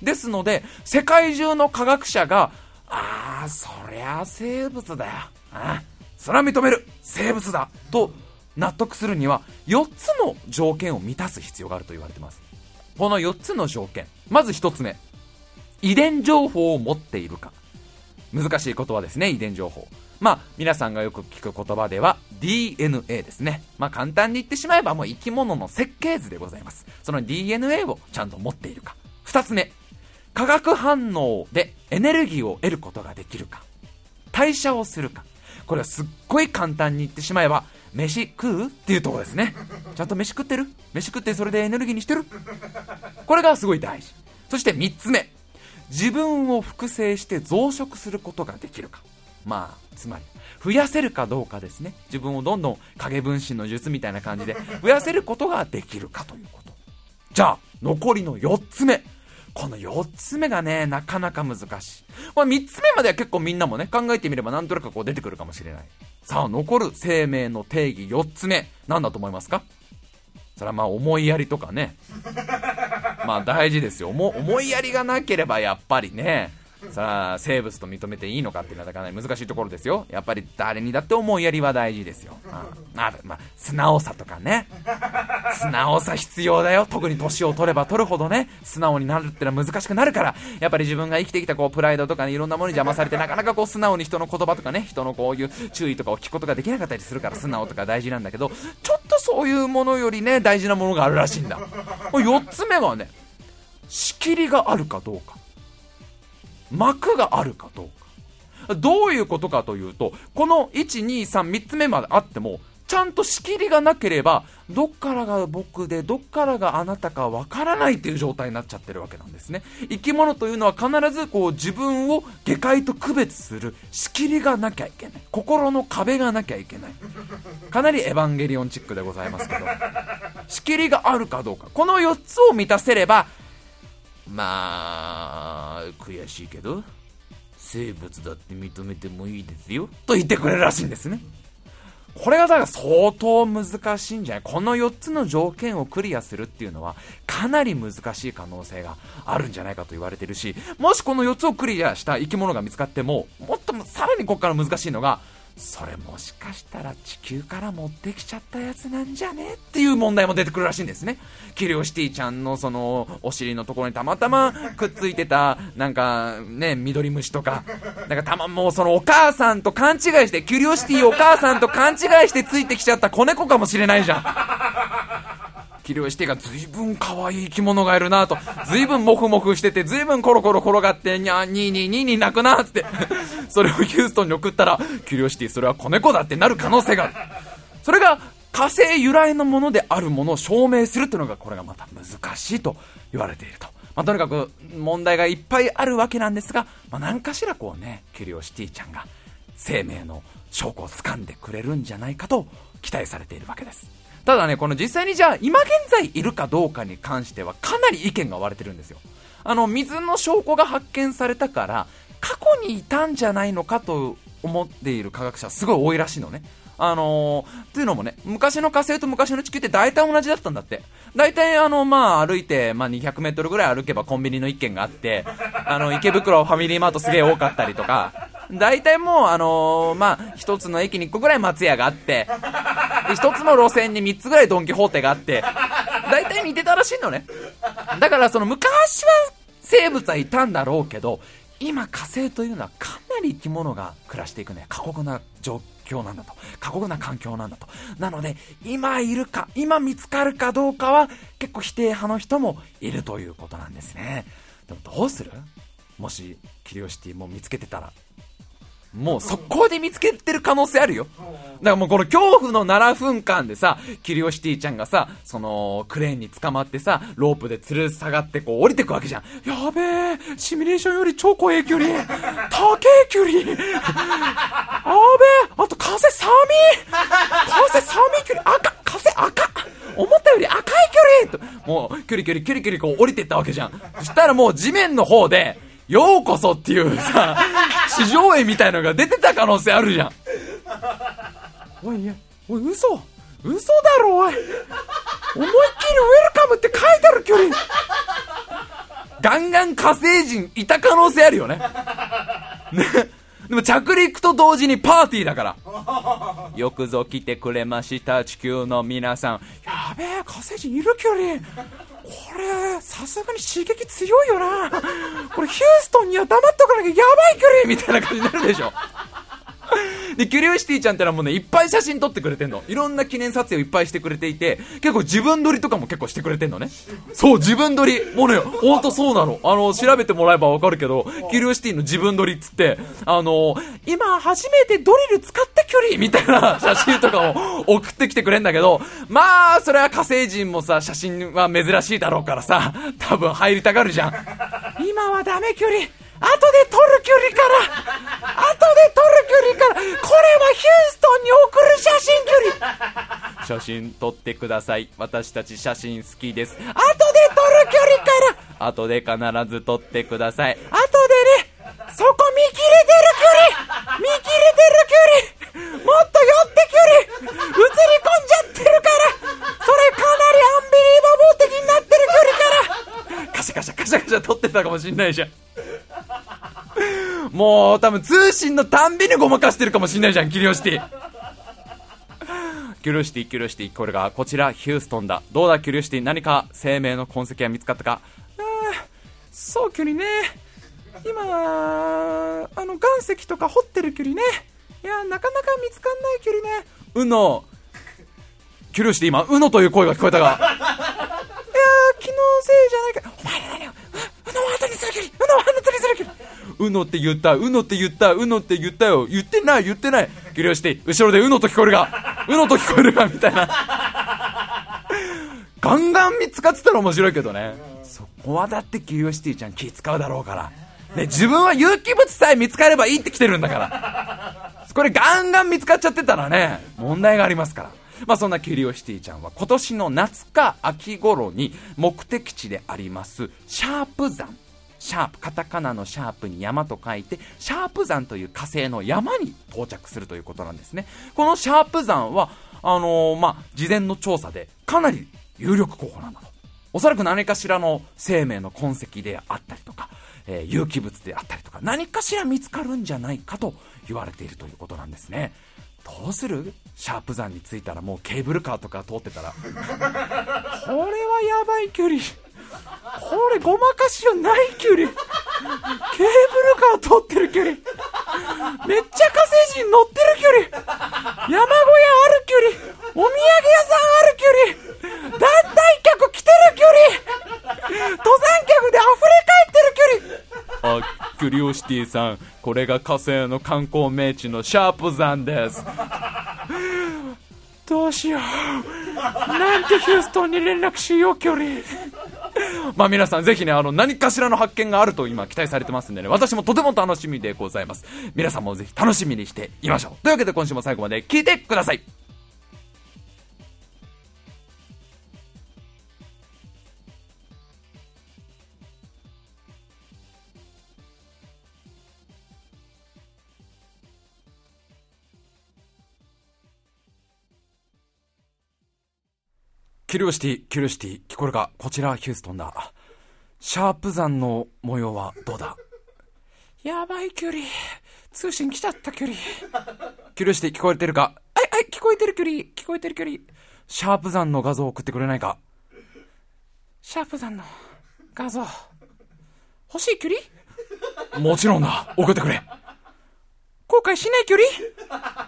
ですので、世界中の科学者が、ああ、そりゃ生物だよ。ああ、それは認める。生物だ。と納得するには、4つの条件を満たす必要があると言われています。この4つの条件。まず1つ目。遺伝情報を持っているか。難しい言葉ですね、遺伝情報。まあ、皆さんがよく聞く言葉では DNA ですね。まあ、簡単に言ってしまえばもう生き物の設計図でございます。その DNA をちゃんと持っているか。二つ目、化学反応でエネルギーを得ることができるか。代謝をするか。これはすっごい簡単に言ってしまえば、飯食うっていうところですね。ちゃんと飯食ってる？飯食ってそれでエネルギーにしてる？これがすごい大事。そして三つ目、自分を複製して増殖することができるか。まあ、つまり、増やせるかどうかですね。自分をどんどん影分身の術みたいな感じで増やせることができるかということ。じゃあ、残りの4つ目。この4つ目がね、なかなか難しい。これ3つ目までは結構みんなもね、考えてみればなんとなくこう出てくるかもしれない。さあ、残る生命の定義4つ目。何だと思いますか？それはまあ思いやりとかね。まあ大事ですよ。思思いやりがなければやっぱりね、さあ生物と認めていいのかっていうのはなかなか難しいところですよ。やっぱり誰にだって思いやりは大事ですよ。うん、あまあ、素直さとかね。素直さ必要だよ。特に年を取れば取るほどね、素直になるってのは難しくなるから、やっぱり自分が生きてきたこうプライドとかね、いろんなものに邪魔されてなかなかこう素直に人の言葉とかね、人のこういう注意とかを聞くことができなかったりするから素直とか大事なんだけど、ちょっとそういうものよりね、大事なものがあるらしいんだ。4つ目はね、仕切りがあるかどうか。膜があるかどうか。どういうことかというと、この1、2、3、3つ目まであっても、ちゃんと仕切りがなければ、どっからが僕で、どっからがあなたかわからないっていう状態になっちゃってるわけなんですね。生き物というのは必ずこう自分を下界と区別する仕切りがなきゃいけない。心の壁がなきゃいけない。かなりエヴァンゲリオンチックでございますけど、仕切りがあるかどうか。この4つを満たせれば、まあ、悔しいけど、生物だって認めてもいいですよ。と言ってくれるらしいんですね。これがだから相当難しいんじゃない？この4つの条件をクリアするっていうのはかなり難しい可能性があるんじゃないかと言われてるし、もしこの4つをクリアした生き物が見つかっても、もっとさらにここから難しいのが、それもしかしたら地球から持ってきちゃったやつなんじゃねっていう問題も出てくるらしいんですね。キリオシティちゃんのそのお尻のところにたまたまくっついてたなんかね、緑虫とか、なんかたまもうそのお母さんと勘違いして、キュリオシティお母さんと勘違いしてついてきちゃった子猫かもしれないじゃん。キリオシティが随分可愛い生き物がいるなと、随分モフモフしてて、随分コロコロ転がって、にゃーにーにーにーに泣くなって、それをヒューストンに送ったら、キリオシティそれは子猫だってなる可能性がある。それが火星由来のものであるものを証明するというのが、これがまた難しいと言われていると。まあ、とにかく問題がいっぱいあるわけなんですが、まあ、何かしらこうね、キュリオシティちゃんが生命の証拠を掴んでくれるんじゃないかと期待されているわけです。ただね、この実際にじゃあ今現在いるかどうかに関してはかなり意見が割れてるんですよ。あの、水の証拠が発見されたから、過去にいたんじゃないのかと思っている科学者すごい多いらしいのね。あのー、というのもね、昔の火星と昔の地球って大体同じだったんだって。大体あの、まあ歩いて、まあ200メートルぐらい歩けばコンビニの一軒があって、あの、池袋ファミリーマートすげえ多かったりとか、大体もうあのー、まあ一つの駅に1個ぐらい松屋があって、一つの路線に3つぐらいドンキホーテがあって、大体似てたらしいのね。だからその昔は生物はいたんだろうけど、今火星というのはかなり生き物が暮らしていくね、過酷な状況なんだと。過酷な環境なんだと。なので、今いるか、今見つかるかどうかは結構否定派の人もいるということなんですね。でもどうする？もし、キリオシティも見つけてたら。もう速攻で見つけてる可能性あるよ。だからもうこの恐怖の7分間でさ、キリオシティちゃんがさ、その、クレーンに捕まってさ、ロープで吊る下がってこう降りてくわけじゃん。やべえ、シミュレーションより超怖い距離。高え距離。あべえ、あと風寒い。風寒い距離。赤、風赤。思ったより赤い距離と、もう、距離距離距離距離こう降りてったわけじゃん。そしたらもう地面の方で、ようこそっていうさ、地上絵みたいのが出てた可能性あるじゃん。おい、いや、おい、嘘嘘だろ、おい。思いっきりウェルカムって書いてある距離。ガンガン火星人いた可能性あるよね。ね。でも着陸と同時にパーティーだから。よくぞ来てくれました、地球の皆さん。やべえ、火星人いる距離。これ、さすがに刺激強いよな。これヒューストンには黙っとかなきゃやばい距離みたいな感じになるでしょ。で、キュリオシティちゃんってのはもうね、いっぱい写真撮ってくれてんの。いろんな記念撮影をいっぱいしてくれていて、結構自分撮りとかも結構してくれてんのね。そう、自分撮り。もうね、ほんとそうなの。あの、調べてもらえばわかるけど、キュリオシティの自分撮りっつって、あの、今初めてドリル使った距離みたいな 写真とかを送ってきてくれんだけど、まあ、それは火星人もさ、写真は珍しいだろうからさ、多分入りたがるじゃん。今はダメ距離。後で撮る距離から後で撮る距離からこれはヒューストンに送る写真距離。写真撮ってください。私たち写真好きです。後で撮る距離から後で必ず撮ってください。後でねそこ見切れてる距離見切れてる距離もっと寄って距離映り込んじゃってるからそれかなりアンビリーバボー的になってる距離からカシャカシャカシャカシャ撮ってたかもしんないじゃんもう多分通信のたんびにごまかしてるかもしんないじゃん、キュリオシティ。キュリオシティ、キュリオシティ、これがこちらヒューストンだ。どうだ、キュリオシティ、何か生命の痕跡が見つかったかあそう、キュリね。今、あの、岩石とか掘ってるキュリね。いや、なかなか見つかんないキュリね。ウノ、キュリオシティ、今、ウノという声が聞こえたが。いや気のせいじゃないか。お前ら何よ。ウノを後にするキュリウノを後にするキュリウノって言った、ウノって言った、ウノって言ったよ。言ってない、言ってない。キュリオシティ、後ろでウノと聞こえるが。ウノと聞こえるかみたいな。ガンガン見つかってたら面白いけどね。そこはだってキュリオシティちゃん気使うだろうから。ね、自分は有機物さえ見つかればいいって来てるんだから。これガンガン見つかっちゃってたらね、問題がありますから。まあそんなキュリオシティちゃんは今年の夏か秋頃に目的地でありますシャープ山。シャープ、カタカナのシャープに山と書いて、シャープ山という火星の山に到着するということなんですね。このシャープ山は、あのーまあ、事前の調査でかなり有力候補なんだと。おそらく何かしらの生命の痕跡であったりとか、えー有機物であったりとか、何かしら見つかるんじゃないかと言われているということなんですね。どうする？シャープ山に着いたらもうケーブルカーとか通ってたら。これはやばい距離。これごまかしよない距離。ケーブルカー通ってる距離。めっちゃ火星人乗ってる距離。山小屋ある距離。お土産屋さんある距離。団体客来てる距離。登山客で溢れ返ってる距離。あ、キュリオシティさん、これが火星の観光名地のシャープ山です。どうしよう。なんてヒューストンに連絡しよう、距離。まあ皆さんぜひね、あの何かしらの発見があると今期待されてますんでね、私もとても楽しみでございます。皆さんもぜひ楽しみにしていましょう。というわけで今週も最後まで聞いてください。キュリオシティ、キュリオシティ、聞こえるか？こちらヒューストンだ。シャープ山の模様はどうだ？やばい距離。通信来ちゃった距離。キュリオシティ聞こえてるか？はいはい、聞こえてる距離。聞こえてる距離。シャープ山の画像を送ってくれないか？シャープ山の画像。欲しい距離もちろんだ。送ってくれ。後悔しない距離？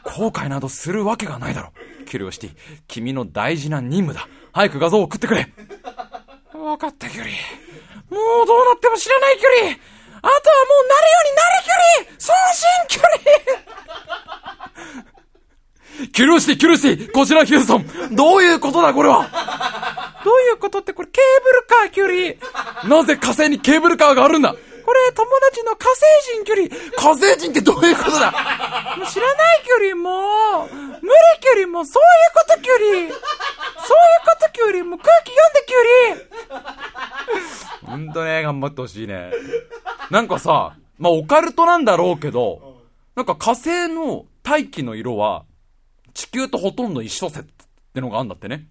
後悔などするわけがないだろ。キュリオシティ、君の大事な任務だ。早く画像を送ってくれ。わかったキュリ。もうどうなっても知らないキュリ。あとはもうなるようになるキュリ送信キュリキュリオシティ、キュリオシティ、こちらヒューストン。どういうことだこれは？どういうことってこれケーブルカーキュリ。なぜ火星にケーブルカーがあるんだ？これ友達の火星人キュリ。火星人ってどういうことだ？もう知らないキュリも、無理距離も、そういうこと距離。そういうこと距離も、空気読んで距離。ほんとね、頑張ってほしいね。なんかさ、まあオカルトなんだろうけど、なんか火星の大気の色は、地球とほとんど一緒説ってのがあるんだってね。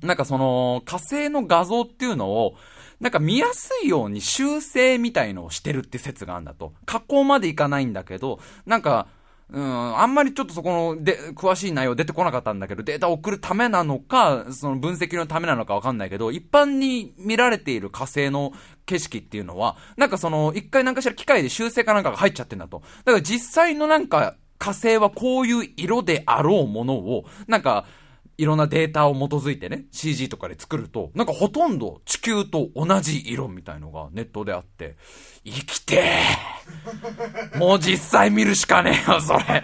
なんかその、火星の画像っていうのを、なんか見やすいように修正みたいのをしてるって説があるんだと。加工までいかないんだけど、なんか、うん、あんまりちょっとそこの、で、詳しい内容出てこなかったんだけど、データを送るためなのか、その分析のためなのかわかんないけど、一般に見られている火星の景色っていうのは、なんかその、一回なんかしら機械で修正かなんかが入っちゃってんだと。だから実際のなんか、火星はこういう色であろうものを、なんか、いろんなデータを基づいてね、CG とかで作ると、なんかほとんど球と同じ色みたいのがネットであって、生きてもう実際見るしかねえよ、それ。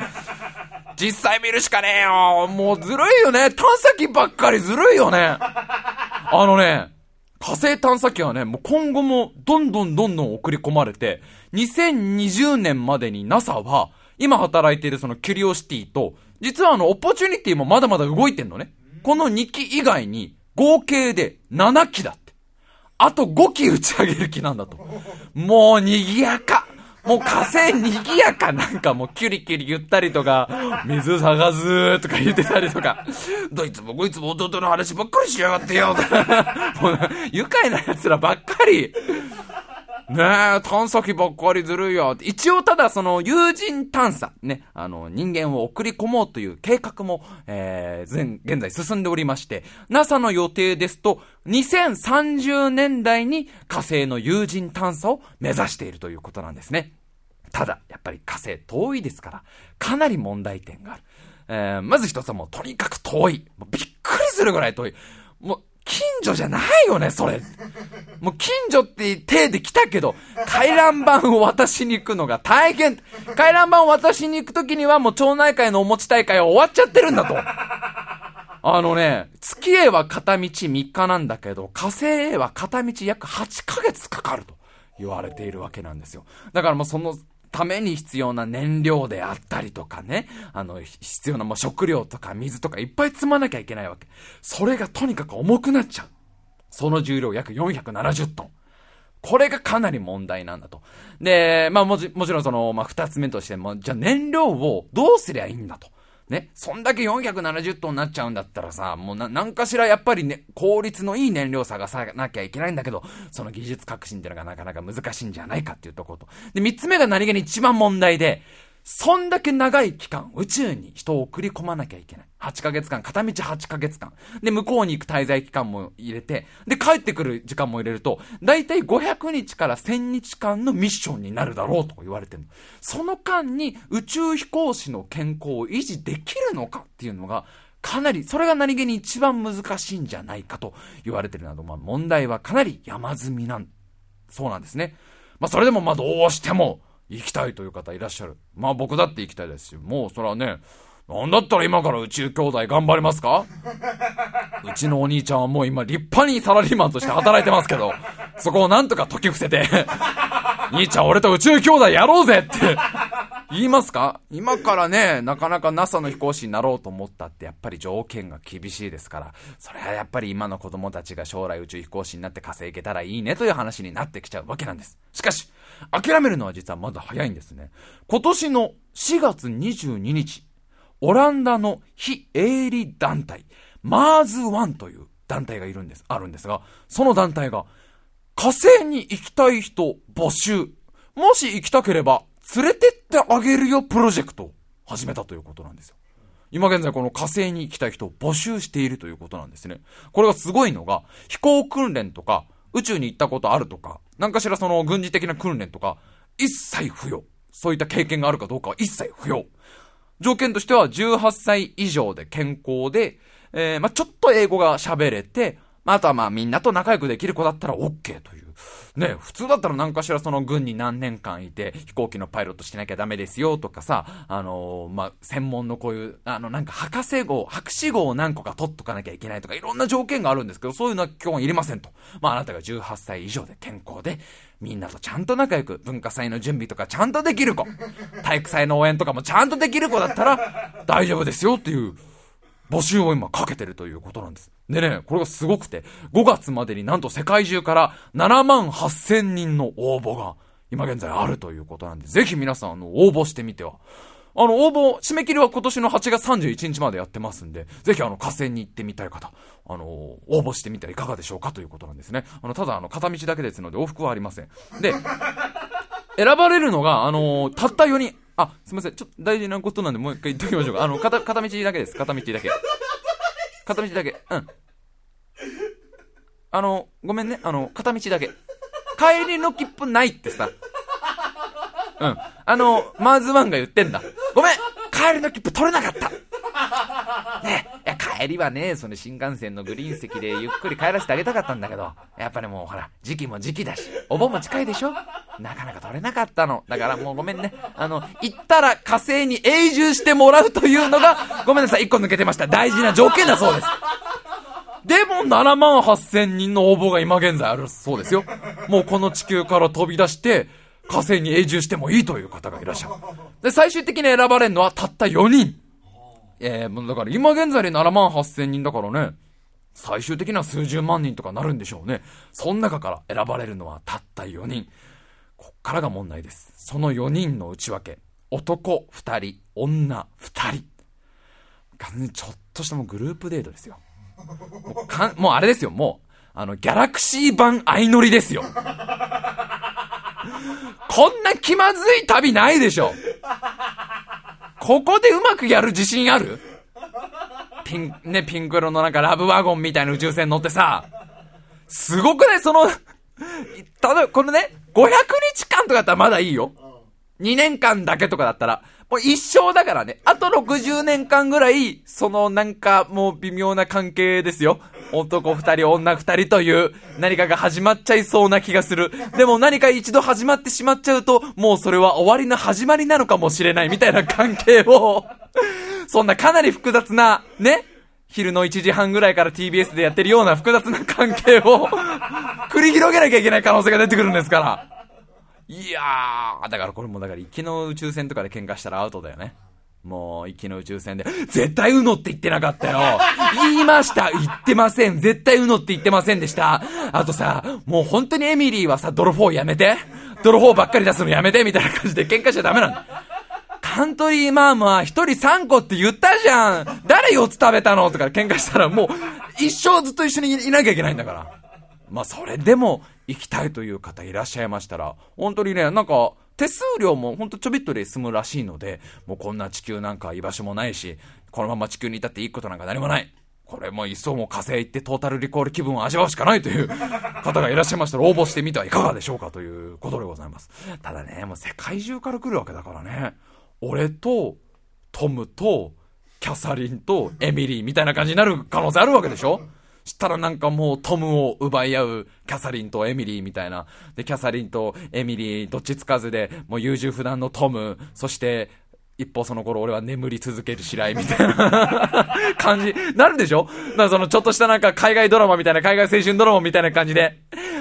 実際見るしかねえよ。もうずるいよね。探査機ばっかりずるいよね。あのね、火星探査機はね、もう今後もどんどんどんどん送り込まれて、2020年までに NASA は、今働いているそのキュリオシティと、実はあの、オポチュニティもまだまだ動いてんのね。この2機以外に、合計で7機だっ。あと5機打ち上げる気なんだと。もう賑やか。もう火星賑やかなんかもうキュリキュリ言ったりとか、水探すとか言ってたりとか、どいつもこいつも弟の話ばっかりしやがってよとか、もう愉快な奴らばっかり。ねえ、探査機ばっかりずるいよ。一応ただその友人探査、ね、あの人間を送り込もうという計画も、えー、現現在進んでおりまして、NASA の予定ですと、2030年代に火星の有人探査を目指しているということなんですね。ただ、やっぱり火星遠いですから、かなり問題点がある。えー、まず一つはもうとにかく遠い。もうびっくりするぐらい遠い。もう、近所じゃないよね、それ。もう近所って手で来たけど、回覧板を渡しに行くのが大変。回覧板を渡しに行くときにはもう町内会のお持ち大会は終わっちゃってるんだと。あのね、月へは片道3日なんだけど、火星へは片道約8ヶ月かかると言われているわけなんですよ。だからもうそのために必要な燃料であったりとかね、あの、必要なもう食料とか水とかいっぱい積まなきゃいけないわけ。それがとにかく重くなっちゃう。その重量約470トン。これがかなり問題なんだと。で、まあもちもちろんその、まあ二つ目としても、じゃあ燃料をどうすりゃいいんだと。ね、そんだけ470トンになっちゃうんだったらさ、もうな、なんかしらやっぱりね、効率のいい燃料探さなきゃいけないんだけど、その技術革新っていうのがなかなか難しいんじゃないかっていうとこと。で、三つ目が何気に一番問題で、そんだけ長い期間、宇宙に人を送り込まなきゃいけない。8ヶ月間、片道8ヶ月間。で、向こうに行く滞在期間も入れて、で、帰ってくる時間も入れると、だいたい500日から1000日間のミッションになるだろうと言われてるその間に宇宙飛行士の健康を維持できるのかっていうのが、かなり、それが何気に一番難しいんじゃないかと言われてるなど、まあ問題はかなり山積みなん、そうなんですね。まあそれでもまあどうしても、行きたいという方いらっしゃる。まあ僕だって行きたいですし、もうそれはね、なんだったら今から宇宙兄弟頑張りますか？うちのお兄ちゃんはもう今立派にサラリーマンとして働いてますけど、そこをなんとか解き伏せて。兄ちゃん俺と宇宙兄弟やろうぜって。言いますか？今からね、なかなか NASA の飛行士になろうと思ったってやっぱり条件が厳しいですから、それはやっぱり今の子供たちが将来宇宙飛行士になって火星行けたらいいねという話になってきちゃうわけなんです。しかし、諦めるのは実はまだ早いんですね。今年の4月22日、オランダの非営利団体、マーズワンという団体がいるんです、あるんですが、その団体が、火星に行きたい人募集。もし行きたければ、連れてってあげるよプロジェクトを始めたということなんですよ。今現在この火星に行きたい人を募集しているということなんですね。これがすごいのが、飛行訓練とか、宇宙に行ったことあるとか、何かしらその軍事的な訓練とか、一切不要。そういった経験があるかどうかは一切不要。条件としては18歳以上で健康で、えー、まあ、ちょっと英語が喋れて、まあ、あとはまあみんなと仲良くできる子だったら OK という。ね、普通だったら何かしらその軍に何年間いて飛行機のパイロットしなきゃダメですよとかさ、あのー、まあ、専門のこういう、あの、なんか博士号、博士号を何個か取っとかなきゃいけないとかいろんな条件があるんですけど、そういうのは基本いりませんと。まあ、あなたが18歳以上で健康で、みんなとちゃんと仲良く、文化祭の準備とかちゃんとできる子、体育祭の応援とかもちゃんとできる子だったら大丈夫ですよっていう募集を今かけてるということなんです。でね、これがすごくて、5月までになんと世界中から7万8000人の応募が今現在あるということなんで、ぜひ皆さんあの応募してみては。あの、応募、締め切りは今年の8月31日までやってますんで、ぜひあの、河川に行ってみたい方、あの、応募してみてはいかがでしょうかということなんですね。あの、ただあの、片道だけですので往復はありません。で、選ばれるのが、あのたった4人。あ、すみません。ちょっと大事なことなんで、もう一回言っておきましょうか。あの、片、片道だけです。片道だけ。片道だけ。うん。あの、ごめんね。あの、片道だけ。帰りの切符ないってさ。うん。あの、マーズワンが言ってんだ。ごめん帰りの切符取れなかったねいや、帰りはね、その新幹線のグリーン席でゆっくり帰らせてあげたかったんだけど、やっぱりもうほら、時期も時期だし、お盆も近いでしょ？なかなか取れなかったの。だからもうごめんね。あの、行ったら火星に永住してもらうというのが、ごめんなさい、一個抜けてました。大事な条件だそうです。でも7万8000人の応募が今現在あるそうですよ。もうこの地球から飛び出して、火星に永住してもいいという方がいらっしゃる。で、最終的に選ばれるのはたった4人。えー、だから今現在で7万8000人だからね、最終的には数十万人とかなるんでしょうね。その中から選ばれるのはたった4人。こっからが問題です。その4人の内訳。男2人、女2人。完全にちょっとしたもうグループデートですよ。もうかん、もうあれですよ、もう。あの、ギャラクシー版相乗りですよ。こんな気まずい旅ないでしょ。ここでうまくやる自信ある？ピン、ね、ピンク色のなんかラブワゴンみたいな宇宙船乗ってさ、すごくない？その、ただ、このね、500日間とかだったらまだいいよ。2年間だけとかだったら、もう一生だからね。あと60年間ぐらい、そのなんかもう微妙な関係ですよ。男二人、女二人という何かが始まっちゃいそうな気がする。でも何か一度始まってしまっちゃうと、もうそれは終わりの始まりなのかもしれないみたいな関係を、そんなかなり複雑な、ね、昼の1時半ぐらいから TBS でやってるような複雑な関係を繰り広げなきゃいけない可能性が出てくるんですから。いやー、だからこれもだから、行きの宇宙船とかで喧嘩したらアウトだよね。もう、行きの宇宙船で、絶対ウノって言ってなかったよ。言いました。言ってません。絶対ウノって言ってませんでした。あとさ、もう本当にエミリーはさ、泥フォーやめて。泥フォーばっかり出すのやめて、みたいな感じで喧嘩しちゃダメなんだ。カントリーマームは一人三個って言ったじゃん誰4つ食べたの？とか喧嘩したらもう一生ずっと一緒にいなきゃいけないんだから。まあそれでも行きたいという方いらっしゃいましたら、本当にね、なんか手数料も本当ちょびっとで済むらしいので、もうこんな地球なんか居場所もないし、このまま地球にいたっていいことなんか何もない。これもう一層も火星行ってトータルリコール気分を味わうしかないという方がいらっしゃいましたら応募してみてはいかがでしょうかということでございます。ただね、もう世界中から来るわけだからね。俺と、トムと、キャサリンとエミリーみたいな感じになる可能性あるわけでしょしたらなんかもうトムを奪い合うキャサリンとエミリーみたいな。で、キャサリンとエミリーどっちつかずで、もう優柔不断のトム、そして、一方その頃俺は眠り続ける白井みたいな。感じ、なるでしょ？なんかそのちょっとしたなんか海外ドラマみたいな、海外青春ドラマみたいな感じで、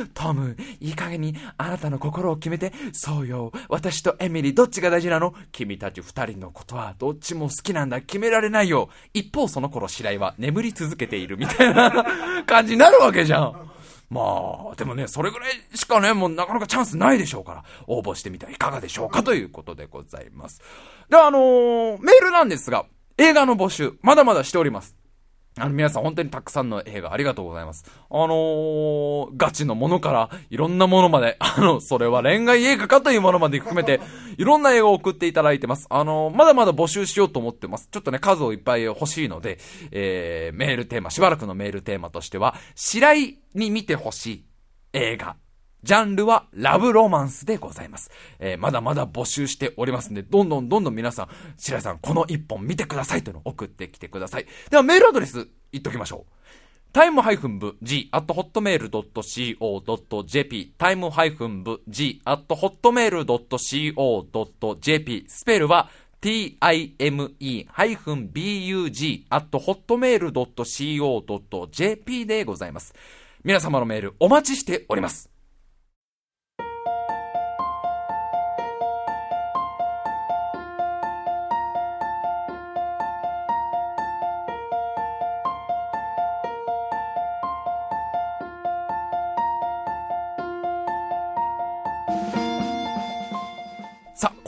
トム、いい加減にあなたの心を決めて、そうよ、私とエミリーどっちが大事なの？君たち二人のことはどっちも好きなんだ、決められないよ。一方その頃白井は眠り続けているみたいな 感じになるわけじゃん。まあ、でもね、それぐらいしかね、もうなかなかチャンスないでしょうから、応募してみてはいかがでしょうかということでございます。で、あのーメールなんですが、映画の募集、まだまだしております。あの、皆さん本当にたくさんの映画ありがとうございます。あのー、ガチのものから、いろんなものまで、あの、それは恋愛映画かというものまで含めて、いろんな映画を送っていただいてます。あのー、まだまだ募集しようと思ってます。ちょっとね、数をいっぱい欲しいので、えー、メールテーマ、しばらくのメールテーマとしては、白井に見てほしい映画。ジャンルはラブロマンスでございます。えー、まだまだ募集しておりますんで、どんどんどんどん皆さん、白井さん、この一本見てくださいというのを送ってきてください。では、メールアドレス、言っときましょう。タイムハイフン部 g アットホットメールドット co.jp タイムハイフン部 g アットホットメールドット co.jp スペルは time-bug アットホットメールドット co.jp でございます。皆様のメールお待ちしております。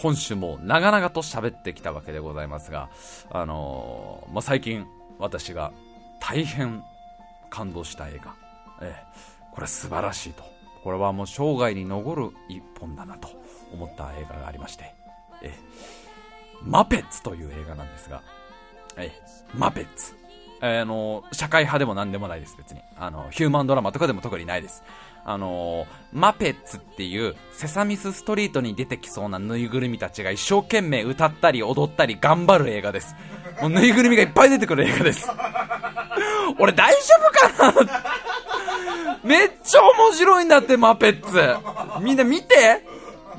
今週も長々と喋ってきたわけでございますが、あのーまあ、最近私が大変感動した映画、ええ、これ素晴らしいと。これはもう生涯に残る一本だなと思った映画がありまして、ええ、マペッツという映画なんですが、ええ、マペッツ。あの、社会派でも何でもないです、別に。あの、ヒューマンドラマとかでも特にないです。あの、マペッツっていう、セサミスストリートに出てきそうなぬいぐるみたちが一生懸命歌ったり踊ったり頑張る映画です。もうぬいぐるみがいっぱい出てくる映画です。俺大丈夫かな？めっちゃ面白いんだって、マペッツ。みんな見て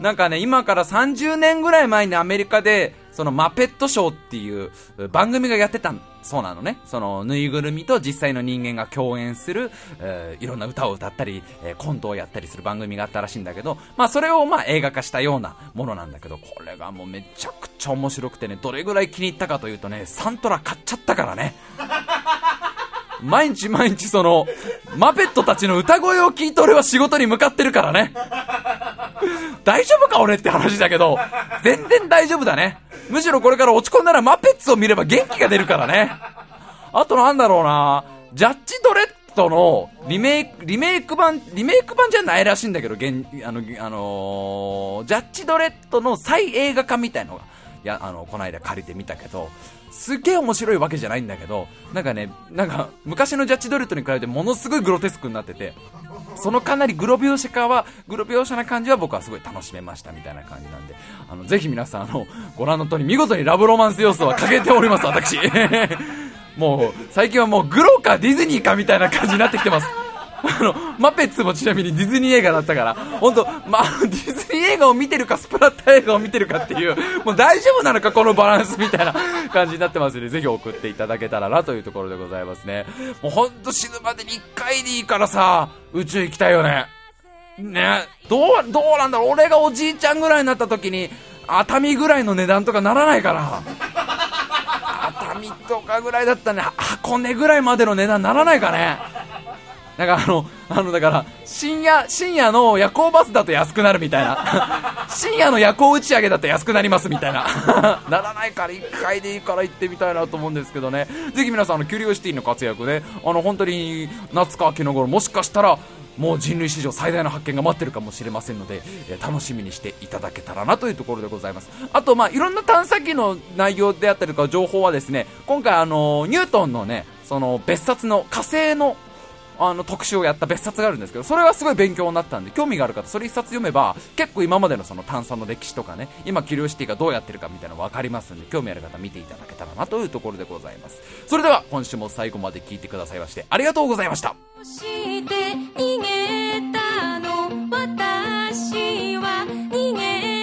なんかね、今から30年ぐらい前にアメリカで、そのマペットショーっていう番組がやってたそうなのね。そのぬいぐるみと実際の人間が共演する、えーいろんな歌を歌ったり、えーコントをやったりする番組があったらしいんだけど、まあそれをまあ映画化したようなものなんだけど、これがもうめちゃくちゃ面白くてね、どれぐらい気に入ったかというとね、サントラ買っちゃったからね。毎日毎日その、マペットたちの歌声を聞いて俺は仕事に向かってるからね。大丈夫か俺って話だけど、全然大丈夫だね。むしろこれから落ち込んだらマペッツを見れば元気が出るからね。あとなんだろうなジャッジドレッドのリメイク、リメイク版、リメイク版じゃないらしいんだけど、現、あの、あのージャッジドレッドの再映画化みたいのが、いや、あの、この間借りてみたけど、すげえ面白いわけじゃないんだけど、なんかね、なんか、昔のジャッジドレッドに比べてものすごいグロテスクになってて、そのかなりグロ描写化は、グロ描写な感じは僕はすごい楽しめましたみたいな感じなんで、あの、ぜひ皆さん、あの、ご覧の通り見事にラブロマンス要素は欠けております、私。もう、最近はもうグロかディズニーかみたいな感じになってきてます。あの、マペッツもちなみにディズニー映画だったから、本当まあ、ディズニー映画を見てるか、スプラッタ映画を見てるかっていう、もう大丈夫なのか、このバランスみたいな感じになってますので、ぜひ送っていただけたらなというところでございますね。もうほんと死ぬまでに1回でいいからさ、宇宙行きたいよね。ねどう、どうなんだろう俺がおじいちゃんぐらいになった時に、熱海ぐらいの値段とかならないかな。熱海とかぐらいだったらね、箱根ぐらいまでの値段ならないかね。なんかあの、あの、だから、深夜、深夜の夜行バスだと安くなるみたいな。深夜の夜行打ち上げだと安くなりますみたいな。ならないから1回でいいから行ってみたいなと思うんですけどね。ぜひ皆さん、あの、キュリオシティの活躍で、あの、本当に、夏か秋の頃、もしかしたら、もう人類史上最大の発見が待ってるかもしれませんので、え楽しみにしていただけたらなというところでございますあとまあいろんな探査機の内容であったりとか情報はですね今回あのニュートンのねその別冊の火星のあの特集をやった別冊があるんですけどそれはすごい勉強になったんで興味がある方それ1冊読めば結構今までのその炭酸の歴史とかね今キリオシティがどうやってるかみたいなの分かりますんで興味ある方見ていただけたらなというところでございます。それでは今週も最後まで聞いてくださいましてありがとうございました。逃げたの私は逃げ